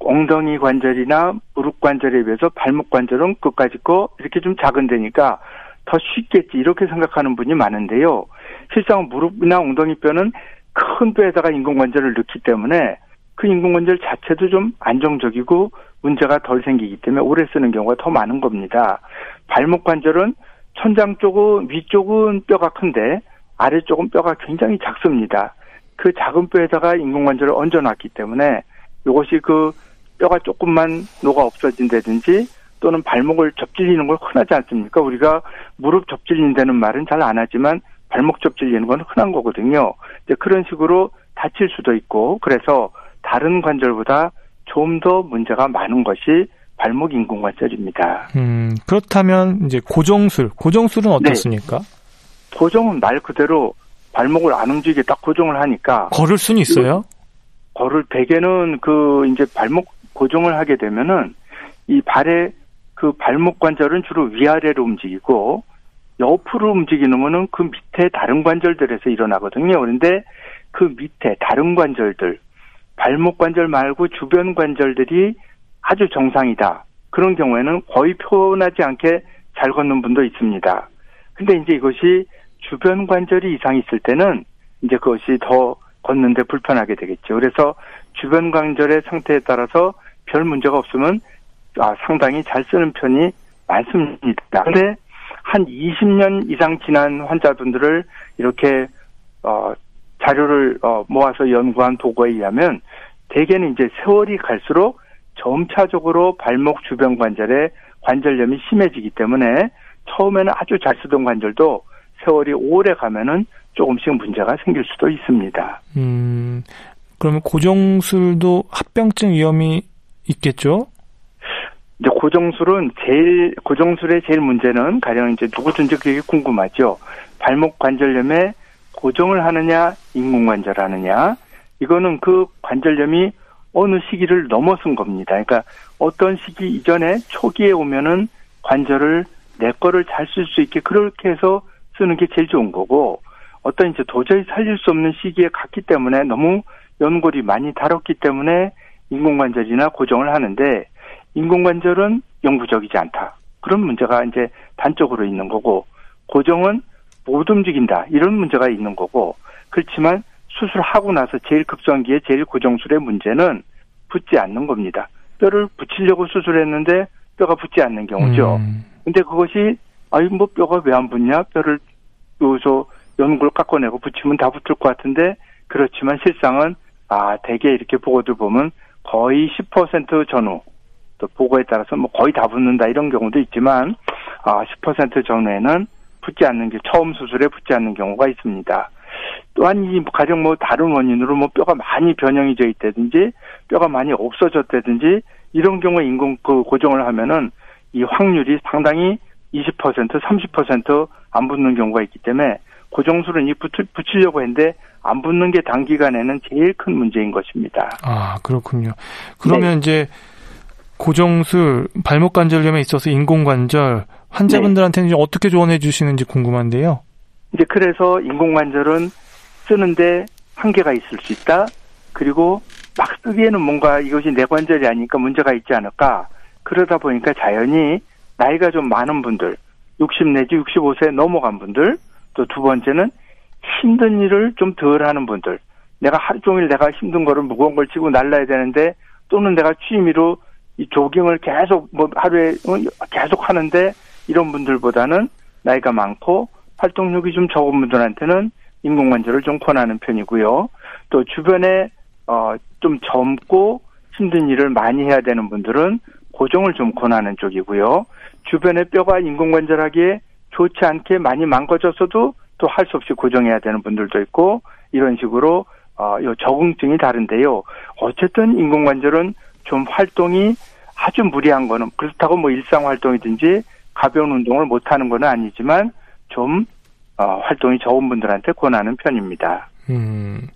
엉덩이 관절이나 무릎 관절에 비해서 발목 관절은 끝까지 거 이렇게 좀 작은 데니까 더 쉽겠지 이렇게 생각하는 분이 많은데요. 실상 무릎이나 엉덩이 뼈는 큰 뼈에다가 인공관절을 넣기 때문에 그 인공관절 자체도 좀 안정적이고 문제가 덜 생기기 때문에 오래 쓰는 경우가 더 많은 겁니다. 발목 관절은 천장 쪽은 위쪽은 뼈가 큰데 아래쪽은 뼈가 굉장히 작습니다. 그 작은 뼈에다가 인공관절을 얹어놨기 때문에 이것이 그 뼈가 조금만 녹아 없어진다든지 또는 발목을 접질리는 걸 흔하지 않습니까? 우리가 무릎 접질린다는 말은 잘 안 하지만 발목 접질리는 건 흔한 거거든요. 이제 그런 식으로 다칠 수도 있고 그래서 다른 관절보다 좀 더 문제가 많은 것이 발목 인공관절입니다. 음, 그렇다면 이제 고정술, 고정술은 어떻습니까? 네. 고정은 말 그대로 발목을 안 움직이게 딱 고정을 하니까 걸을 수는 있어요? 걸을 대개는 그 이제 발목 고정을 하게 되면은 이 발의 그 발목 관절은 주로 위아래로 움직이고 옆으로 움직이는 거는 그 밑에 다른 관절들에서 일어나거든요. 그런데 그 밑에 다른 관절들, 발목 관절 말고 주변 관절들이 아주 정상이다. 그런 경우에는 거의 표현하지 않게 잘 걷는 분도 있습니다. 근데 이제 이것이 주변 관절이 이상이 있을 때는 이제 그것이 더 걷는데 불편하게 되겠죠. 그래서 주변 관절의 상태에 따라서 별 문제가 없으면 아, 상당히 잘 쓰는 편이 많습니다. 근데 한 20년 이상 지난 환자분들을 이렇게 어, 자료를 어, 모아서 연구한 보고에 의하면 대개는 이제 세월이 갈수록 점차적으로 발목 주변 관절에 관절염이 심해지기 때문에 처음에는 아주 잘 쓰던 관절도 세월이 오래 가면은 조금씩 문제가 생길 수도 있습니다. 음, 그러면 고정술도 합병증 위험이 있겠죠? 이제 고정술은 제일 고정술의 제일 문제는 가령 이제 누구든지 그게 궁금하죠. 발목 관절염에 고정을 하느냐 인공관절 하느냐 이거는 그 관절염이 어느 시기를 넘어선 겁니다. 그러니까 어떤 시기 이전에 초기에 오면은 관절을 내 거를 잘 쓸 수 있게 그렇게 해서 쓰는 게 제일 좋은 거고 어떤 이제 도저히 살릴 수 없는 시기에 갔기 때문에 너무 연골이 많이 다뤘기 때문에 인공관절이나 고정을 하는데 인공관절은 영구적이지 않다. 그런 문제가 이제 단적으로 있는 거고 고정은 못 움직인다. 이런 문제가 있는 거고 그렇지만 수술하고 나서 제일 급성기에 제일 고정술의 문제는 붙지 않는 겁니다. 뼈를 붙이려고 수술했는데 뼈가 붙지 않는 경우죠. 음. 근데 그것이 아유 뭐 뼈가 왜 안 붙냐? 뼈를 요소 연골 깎아내고 붙이면 다 붙을 것 같은데 그렇지만 실상은 아 대개 이렇게 보고들 보면 거의 10% 전후 또 보고에 따라서 뭐 거의 다 붙는다 이런 경우도 있지만 아 10% 전후에는 붙지 않는 게 처음 수술에 붙지 않는 경우가 있습니다. 또한 이 가령 뭐 다른 원인으로 뭐 뼈가 많이 변형이 돼 있다든지 뼈가 많이 없어졌다든지 이런 경우에 인공 그 고정을 하면은 이 확률이 상당히 20% 30%안 붙는 경우가 있기 때문에 고정술은 이 붙, 붙이려고 했는데 안 붙는 게 단기간에는 제일 큰 문제인 것입니다. 아 그렇군요. 그러면 네. 이제 고정술 발목 관절염에 있어서 인공관절 환자분들한테는 네. 어떻게 조언해 주시는지 궁금한데요. 이제 그래서 인공관절은 쓰는데 한계가 있을 수 있다. 그리고 막 쓰기에는 뭔가 이것이 내 관절이 아니니까 문제가 있지 않을까. 그러다 보니까 자연히 나이가 좀 많은 분들, 60 내지 65세 넘어간 분들, 또 두 번째는 힘든 일을 좀 덜 하는 분들, 내가 하루 종일 내가 힘든 거를 무거운 걸 쥐고 날라야 되는데 또는 내가 취미로 이 조깅을 계속 뭐 하루에 어, 계속 하는데 이런 분들보다는 나이가 많고 활동력이 좀 적은 분들한테는 인공관절을 좀 권하는 편이고요. 또 주변에 어 좀 젊고 힘든 일을 많이 해야 되는 분들은 고정을 좀 권하는 쪽이고요. 주변에 뼈가 인공관절하기에 좋지 않게 많이 망가졌어도 또 할 수 없이 고정해야 되는 분들도 있고 이런 식으로 어 요 적응증이 다른데요. 어쨌든 인공관절은 좀 활동이 아주 무리한 거는 그렇다고 뭐 일상 활동이든지 가벼운 운동을 못 하는 건 아니지만 좀 어, 활동이 적은 분들한테 권하는 편입니다. 음,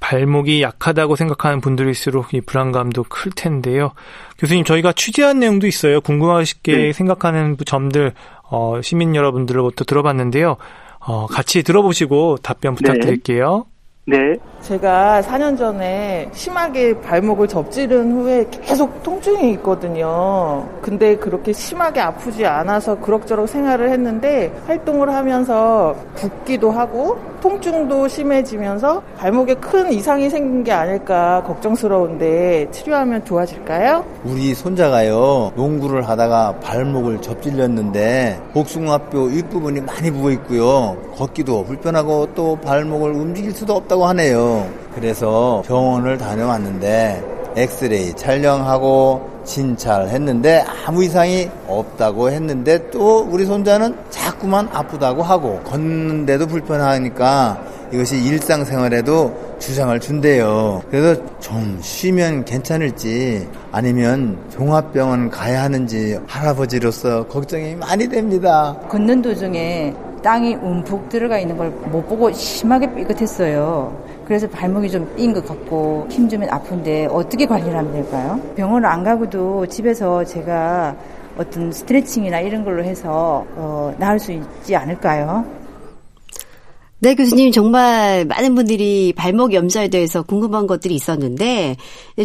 발목이 약하다고 생각하는 분들일수록 이 불안감도 클 텐데요. 교수님, 저희가 취재한 내용도 있어요. 궁금하시게 네. 생각하는 점들 어, 시민 여러분들로부터 들어봤는데요. 어, 같이 들어보시고 답변 네. 부탁드릴게요. 네. 네. 제가 4년 전에 심하게 발목을 접지른 후에 계속 통증이 있거든요. 근데 그렇게 심하게 아프지 않아서 그럭저럭 생활을 했는데 활동을 하면서 붓기도 하고 통증도 심해지면서 발목에 큰 이상이 생긴 게 아닐까 걱정스러운데 치료하면 좋아질까요? 우리 손자가요 농구를 하다가 발목을 접질렸는데 복숭아뼈 윗부분이 많이 부어 있고요 걷기도 불편하고 또 발목을 움직일 수도 없다고 하네요 그래서 병원을 다녀왔는데 엑스레이 촬영하고 진찰했는데 아무 이상이 없다고 했는데 또 우리 손자는 자꾸만 아프다고 하고 걷는데도 불편하니까 이것이 일상생활에도 주장을 준대요. 그래서 좀 쉬면 괜찮을지 아니면 종합병원 가야 하는지 할아버지로서 걱정이 많이 됩니다. 걷는 도중에 땅이 움푹 들어가 있는 걸 못 보고 심하게 삐끗했어요. 그래서 발목이 좀 삔 것 같고 힘 주면 아픈데 어떻게 관리를 하면 될까요? 병원을 안 가고도 집에서 제가 어떤 스트레칭이나 이런 걸로 해서 어, 나을 수 있지 않을까요? 네, 교수님 정말 많은 분들이 발목 염좌에 대해서 궁금한 것들이 있었는데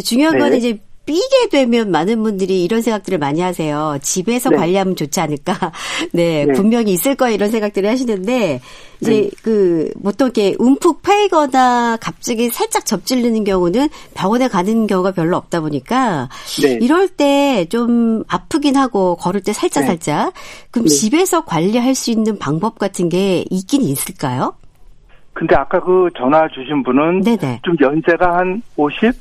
중요한 네. 거는 이제 삐게 되면 많은 분들이 이런 생각들을 많이 하세요. 집에서 네. 관리하면 좋지 않을까? 네, 네. 분명히 있을 거예요. 이런 생각들을 하시는데 이제 네. 그 보통 이렇게 움푹 패이거나 갑자기 살짝 접질리는 경우는 병원에 가는 경우가 별로 없다 보니까 네. 이럴 때 좀 아프긴 하고 걸을 때 살짝 네. 살짝 그럼 네. 집에서 관리할 수 있는 방법 같은 게 있긴 있을까요? 근데 아까 그 전화 주신 분은 네네. 좀 연세가 한 50?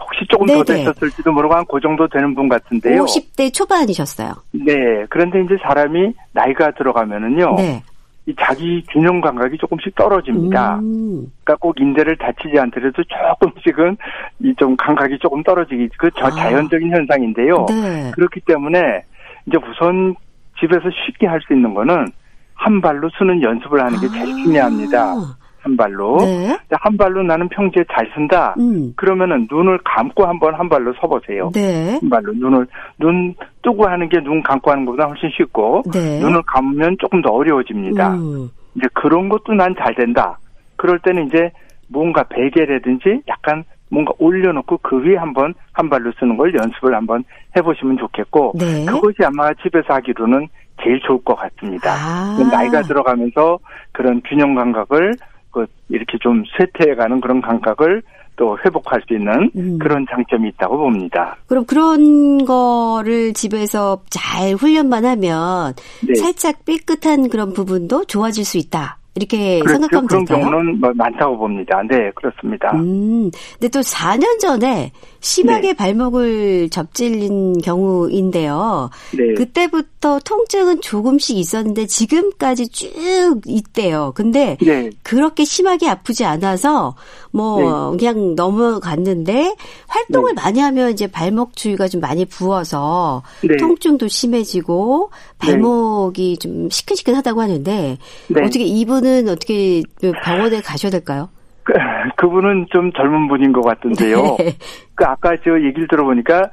혹시 조금 더 네네. 됐었을지도 모르고 한 그 정도 되는 분 같은데요. 50대 초반이셨어요. 네. 그런데 이제 사람이 나이가 들어가면은요. 네. 이 자기 균형 감각이 조금씩 떨어집니다. 음. 그러니까 꼭 인대를 다치지 않더라도 조금씩은 이 좀 감각이 조금 떨어지기 그저 아. 자연적인 현상인데요. 네. 그렇기 때문에 이제 우선 집에서 쉽게 할 수 있는 거는 한 발로 쓰는 연습을 하는 게 제일 중요합니다. 한 발로. 아. 네. 한 발로 나는 평지에 잘 쓴다. 음. 그러면은 눈을 감고 한번 한 발로 서보세요. 네. 한 발로 눈을 눈 뜨고 하는 게 눈 감고 하는 것보다 훨씬 쉽고 네. 눈을 감으면 조금 더 어려워집니다. 음. 이제 그런 것도 난 잘 된다. 그럴 때는 이제 뭔가 베개라든지 약간 뭔가 올려놓고 그 위에 한번 한 발로 쓰는 걸 연습을 한번 해보시면 좋겠고 네. 그것이 아마 집에서 하기로는 제일 좋을 것 같습니다. 아. 나이가 들어가면서 그런 균형 감각을 그 이렇게 좀 쇠퇴해가는 그런 감각을 또 회복할 수 있는 음. 그런 장점이 있다고 봅니다. 그럼 그런 거를 집에서 잘 훈련만 하면 네. 살짝 삐끗한 그런 부분도 좋아질 수 있다. 이렇게 그렇죠. 생각하면 그런 될까요? 경우는 뭐 많다고 봅니다. 네, 그렇습니다. 음, 근데 또 4년 전에 심하게 네. 발목을 접질린 경우인데요. 네. 그때부터 통증은 조금씩 있었는데 지금까지 쭉 있대요. 근데 네. 그렇게 심하게 아프지 않아서 뭐 그냥 넘어갔는데 활동을 네. 많이 하면 이제 발목 주위가 좀 많이 부어서 네. 통증도 심해지고 발목이 좀 시큰시큰하다고 하는데 네. 어떻게 이분은 어떻게 병원에 가셔야 될까요? 그, 그분은 좀 젊은 분인 것 같던데요. 네. 그 아까 저 얘기를 들어보니까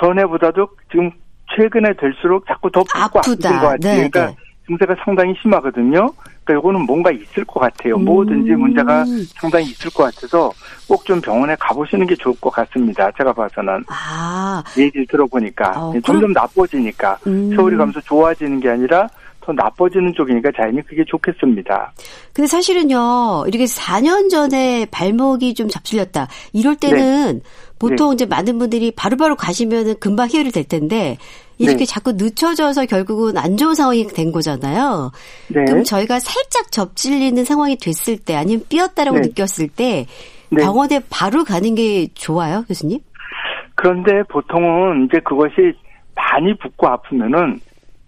전에보다도 지금 최근에 될수록 자꾸 더 붓고 아프다. 것 같아요. 네, 그러니까 네. 증세가 상당히 심하거든요. 그러니까 요거는 뭔가 있을 것 같아요. 음. 뭐든지 문제가 상당히 있을 것 같아서 꼭 좀 병원에 가보시는 게 좋을 것 같습니다. 제가 봐서는 아, 얘기를 들어보니까 어, 점점 나빠지니까 음. 세월이 가면서 좋아지는 게 아니라 더 나빠지는 쪽이니까 자연히 그게 좋겠습니다. 근데 사실은요, 이렇게 4년 전에 발목이 좀 접질렸다. 이럴 때는 보통 이제 많은 분들이 바로 바로 가시면은 금방 해결이 될 텐데, 이렇게 네. 자꾸 늦춰져서 결국은 안 좋은 상황이 된 거잖아요. 네. 그럼 저희가 살짝 접질리는 상황이 됐을 때, 아니면 삐었다라고 네. 느꼈을 때, 네. 병원에 바로 가는 게 좋아요, 교수님? 그런데 보통은 이제 그것이 많이 붓고 아프면은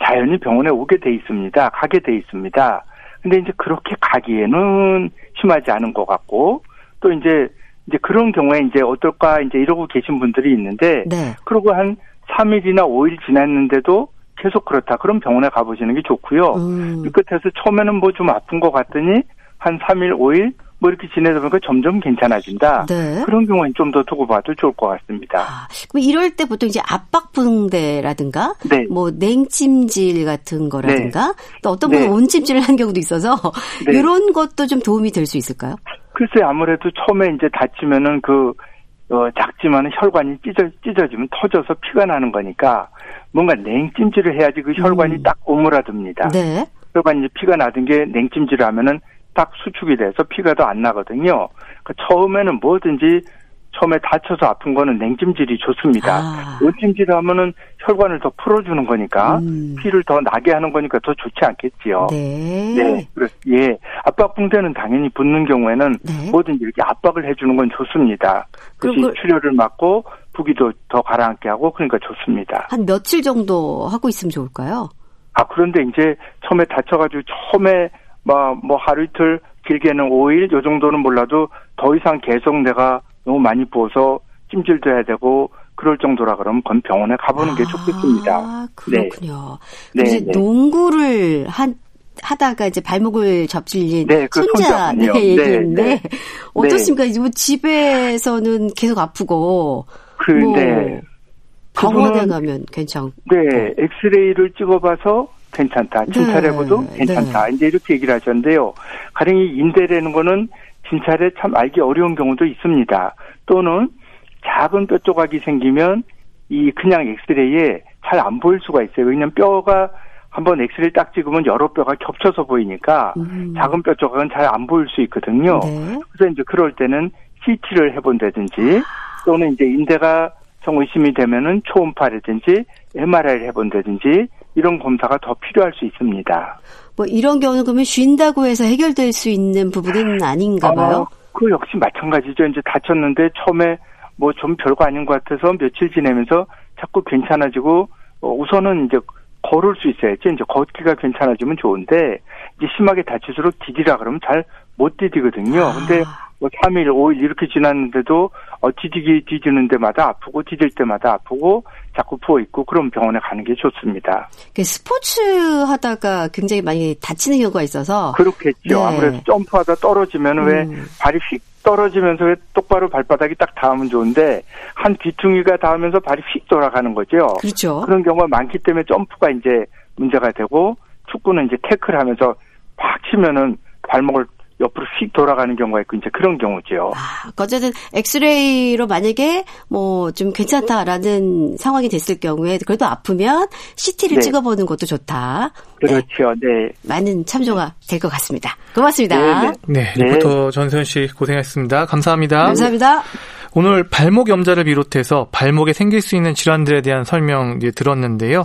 자연히 병원에 오게 돼 있습니다. 가게 돼 있습니다. 근데 이제 그렇게 가기에는 심하지 않은 것 같고 또 이제 이제 그런 경우에 이제 어떨까 이제 이러고 계신 분들이 있는데 네. 그러고 한 3일이나 5일 지났는데도 계속 그렇다. 그럼 병원에 가보시는 게 좋고요. 음. 이 끝에서 처음에는 뭐 좀 아픈 것 같더니 한 3일, 5일 뭐 이렇게 지내다 보니까 점점 괜찮아진다. 네. 그런 경우엔 좀 더 두고 봐도 좋을 것 같습니다. 아, 그럼 이럴 때 보통 이제 압박 붕대라든가 네. 뭐 냉찜질 같은 거라든가 또 어떤 분은 네. 온찜질을 하는 경우도 있어서 네. 이런 것도 좀 도움이 될 수 있을까요? 글쎄 아무래도 처음에 이제 다치면은 그 어, 작지만은 혈관이 찢어 찢어지면 터져서 피가 나는 거니까 뭔가 냉찜질을 해야지 그 혈관이 음. 딱 오므라듭니다. 네. 혈관이 피가 나던 게 냉찜질을 하면은 딱 수축이 돼서 피가 더 안 나거든요. 그 처음에는 뭐든지 처음에 다쳐서 아픈 거는 냉찜질이 좋습니다. 아. 온찜질을 하면은 혈관을 더 풀어주는 거니까 음. 피를 더 나게 하는 거니까 더 좋지 않겠지요. 네. 네, 그렇, 예. 압박 붕대는 당연히 붙는 경우에는 네. 뭐든지 이렇게 압박을 해주는 건 좋습니다. 그것이 그걸- 출혈을 막고 부기도 더 가라앉게 하고 그러니까 좋습니다. 한 며칠 정도 하고 있으면 좋을까요? 아 그런데 이제 처음에 다쳐가지고 처음에 뭐, 뭐 하루 이틀 길게는 5일 요 정도는 몰라도 더 이상 계속 내가 너무 많이 부어서 찜질도 해야 되고 그럴 정도라 그러면 그건 병원에 가보는 게 좋겠습니다. 아, 그렇군요. 네. 이제 네, 네. 농구를 한 하다가 이제 발목을 접질린 네, 그 손자 네. 네, 얘기인데 네. 어떻습니까? 이제 뭐 집에서는 계속 아프고 그, 뭐 네. 병원에 가면 괜찮고 네, 엑스레이를 찍어봐서 괜찮다. 진찰해봐도 네, 괜찮다. 이제 이렇게 얘기를 하셨는데요. 가령 이 인대라는 거는 진찰에 참 알기 어려운 경우도 있습니다. 또는 작은 뼈 조각이 생기면 이 그냥 엑스레이에 잘 안 보일 수가 있어요. 왜냐면 뼈가 한번 엑스레이 딱 찍으면 여러 뼈가 겹쳐서 보이니까 음. 작은 뼈 조각은 잘 안 보일 수 있거든요. 네. 그래서 이제 그럴 때는 CT를 해본다든지 또는 이제 인대가 정 의심이 되면은 초음파라든지 MRI를 해본다든지 이런 검사가 더 필요할 수 있습니다. 뭐 이런 경우는 그러면 쉰다고 해서 해결될 수 있는 부분은 아닌가 봐요. 어, 그 역시 마찬가지죠. 이제 다쳤는데 처음에 뭐 좀 별거 아닌 것 같아서 며칠 지내면서 자꾸 괜찮아지고 어, 우선은 이제 걸을 수 있어야지. 이제 걷기가 괜찮아지면 좋은데 이제 심하게 다칠수록 디디라 그러면 잘 못 디디거든요. 근데 뭐 3일, 5일 이렇게 지났는데도 어, 디디기 디디는 데마다 아프고 디딜 때마다 아프고 자꾸 부어 있고 그럼 병원에 가는 게 좋습니다. 그 스포츠 하다가 굉장히 많이 다치는 경우가 있어서 그렇겠죠. 네. 아무래도 점프하다 떨어지면 왜 음. 발이 휙 떨어지면서 왜 똑바로 발바닥이 딱 닿으면 좋은데 한 뒤퉁이가 닿으면서 발이 휙 돌아가는 거죠. 그렇죠. 그런 경우가 많기 때문에 점프가 이제 문제가 되고 축구는 이제 태클하면서 팍 치면은 발목을 옆으로 휙 돌아가는 경우가 있고 이제 그런 경우죠. 아, 어쨌든 엑스레이로 만약에 뭐 좀 괜찮다라는 상황이 됐을 경우에 그래도 아프면 CT를 네. 찍어보는 것도 좋다. 그렇죠. 네. 많은 참조가 될 것 같습니다. 고맙습니다. 네, 네, 네. 리포터 전소연 씨 고생했습니다. 감사합니다. 감사합니다. 오늘 발목 염좌를 비롯해서 발목에 생길 수 있는 질환들에 대한 설명 들었는데요.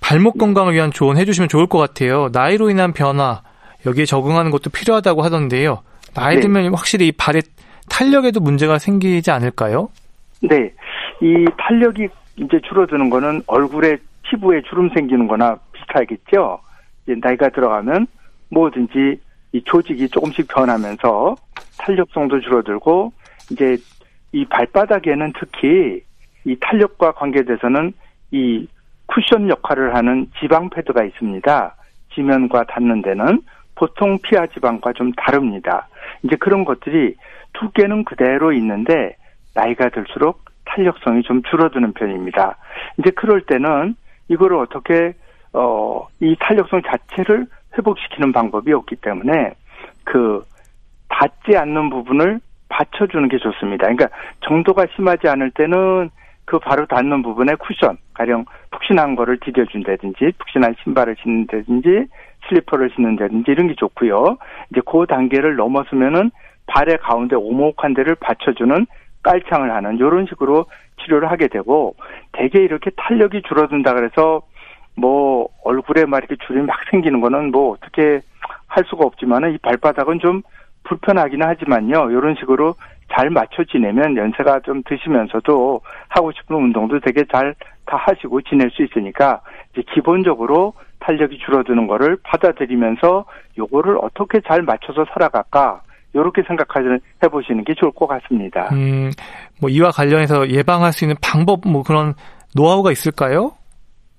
발목 건강을 위한 조언 해주시면 좋을 것 같아요. 나이로 인한 변화 여기에 적응하는 것도 필요하다고 하던데요. 나이 네. 들면 확실히 이 발의 탄력에도 문제가 생기지 않을까요? 네. 이 탄력이 이제 줄어드는 거는 얼굴에 피부에 주름 생기는 거나 비슷하겠죠. 이제 나이가 들어가면 뭐든지 이 조직이 조금씩 변하면서 탄력성도 줄어들고 이제 이 발바닥에는 특히 이 탄력과 관계돼서는 이 쿠션 역할을 하는 지방 패드가 있습니다. 지면과 닿는 데는 보통 피하 지방과 좀 다릅니다. 이제 그런 것들이 두께는 그대로 있는데 나이가 들수록 탄력성이 좀 줄어드는 편입니다. 이제 그럴 때는 이거를 어떻게 어 이 탄력성 자체를 회복시키는 방법이 없기 때문에 그 닿지 않는 부분을 받쳐주는 게 좋습니다. 그러니까 정도가 심하지 않을 때는 그 바로 닿는 부분에 쿠션, 가령 푹신한 거를 디뎌준다든지, 푹신한 신발을 신는다든지, 슬리퍼를 신는다든지 이런 게 좋고요. 이제 그 단계를 넘어서면은 발의 가운데 오목한 데를 받쳐주는 깔창을 하는 이런 식으로 치료를 하게 되고 대개 이렇게 탄력이 줄어든다 그래서 뭐 얼굴에 막 이렇게 주름이 막 생기는 거는 뭐 어떻게 할 수가 없지만은 이 발바닥은 좀 불편하기는 하지만요. 이런 식으로 잘 맞춰 지내면 연세가 좀 드시면서도 하고 싶은 운동도 되게 잘 다 하시고 지낼 수 있으니까 이제 기본적으로 탄력이 줄어드는 거를 받아들이면서 요거를 어떻게 잘 맞춰서 살아갈까 요렇게 생각해 보시는 게 좋을 것 같습니다. 음, 뭐 이와 관련해서 예방할 수 있는 방법 뭐 그런 노하우가 있을까요?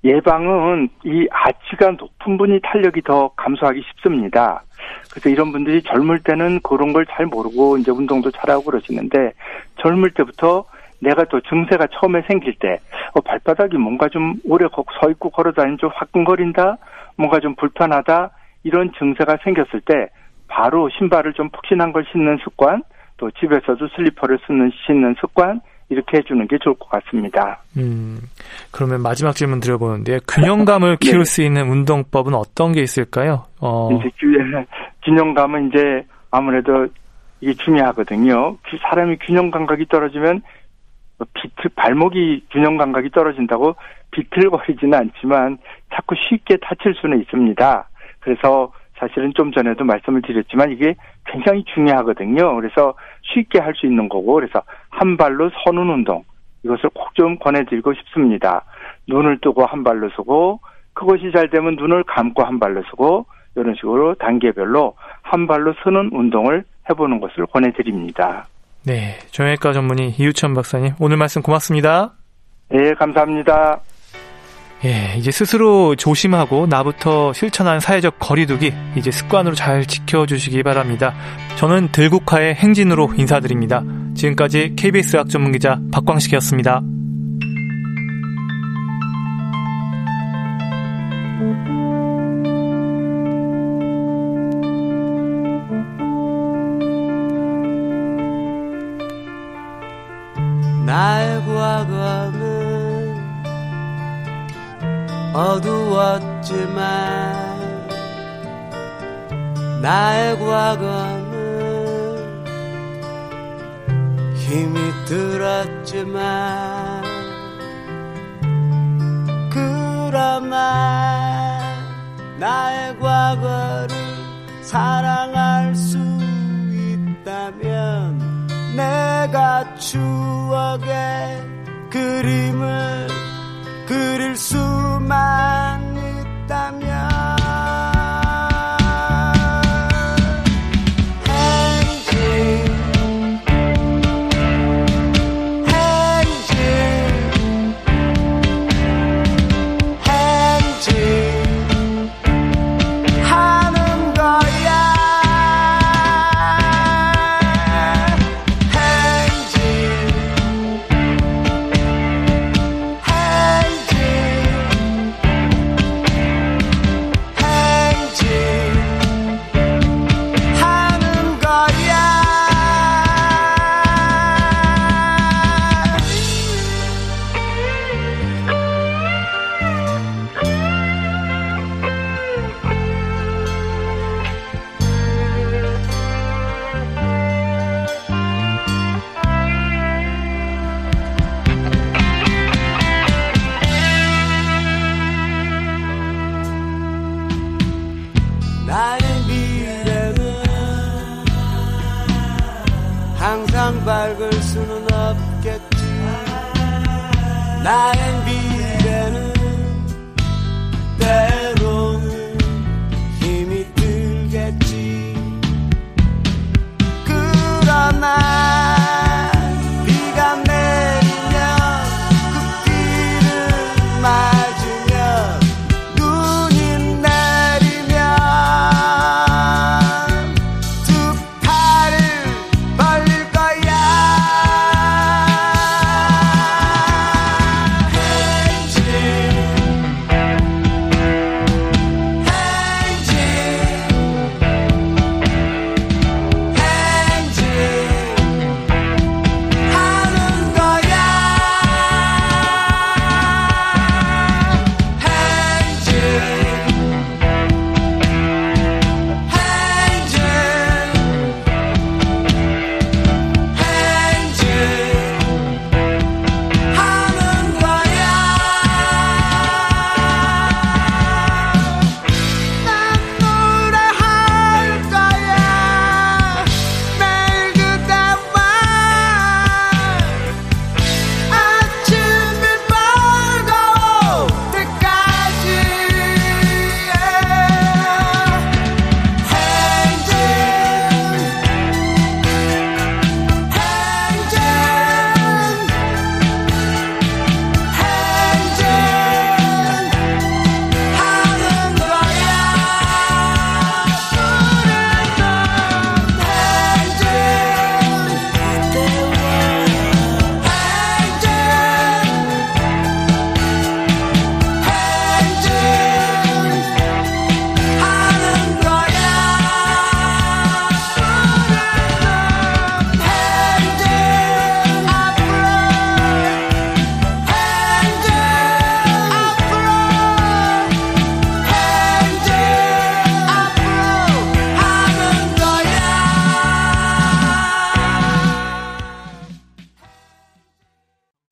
예방은 이 아치가 높은 분이 탄력이 더 감소하기 쉽습니다. 그래서 이런 분들이 젊을 때는 그런 걸 잘 모르고 이제 운동도 잘하고 그러시는데 젊을 때부터 내가 또 증세가 처음에 생길 때 어, 발바닥이 뭔가 좀 오래 거- 서 있고 걸어 다니면 좀 화끈거린다, 뭔가 좀 불편하다 이런 증세가 생겼을 때 바로 신발을 좀 푹신한 걸 신는 습관, 또 집에서도 슬리퍼를 쓰는 신는 습관 이렇게 해주는 게 좋을 것 같습니다. 음, 그러면 마지막 질문 드려보는데 균형감을 키울 수 있는 운동법은 어떤 게 있을까요? 어, 이제 균- 균형감은 이제 아무래도 이게 중요하거든요. 그 사람이 균형 감각이 떨어지면 뭐 비틀 발목이 균형 감각이 떨어진다고 비틀거리지는 않지만 자꾸 쉽게 다칠 수는 있습니다. 그래서 사실은 좀 전에도 말씀을 드렸지만 이게 굉장히 중요하거든요. 그래서 쉽게 할 수 있는 거고 그래서 한 발로 서는 운동 이것을 꼭 좀 권해드리고 싶습니다. 눈을 뜨고 한 발로 서고 그것이 잘 되면 눈을 감고 한 발로 서고 이런 식으로 단계별로 한 발로 서는 운동을 해보는 것을 권해드립니다. 네, 정형외과 전문의 이유천 박사님 오늘 말씀 고맙습니다. 네, 감사합니다. 예, 이제 스스로 조심하고 나부터 실천한 사회적 거리두기 이제 습관으로 잘 지켜주시기 바랍니다. 저는 들국화의 행진으로 인사드립니다. 지금까지 KBS 학 전문기자 박광식이었습니다. 어두웠지만 나의 과거는 힘이 들었지만 그나마 나의 과거를 사랑할 수 있다면 내가 추억의 그림을 그릴 수만 있다면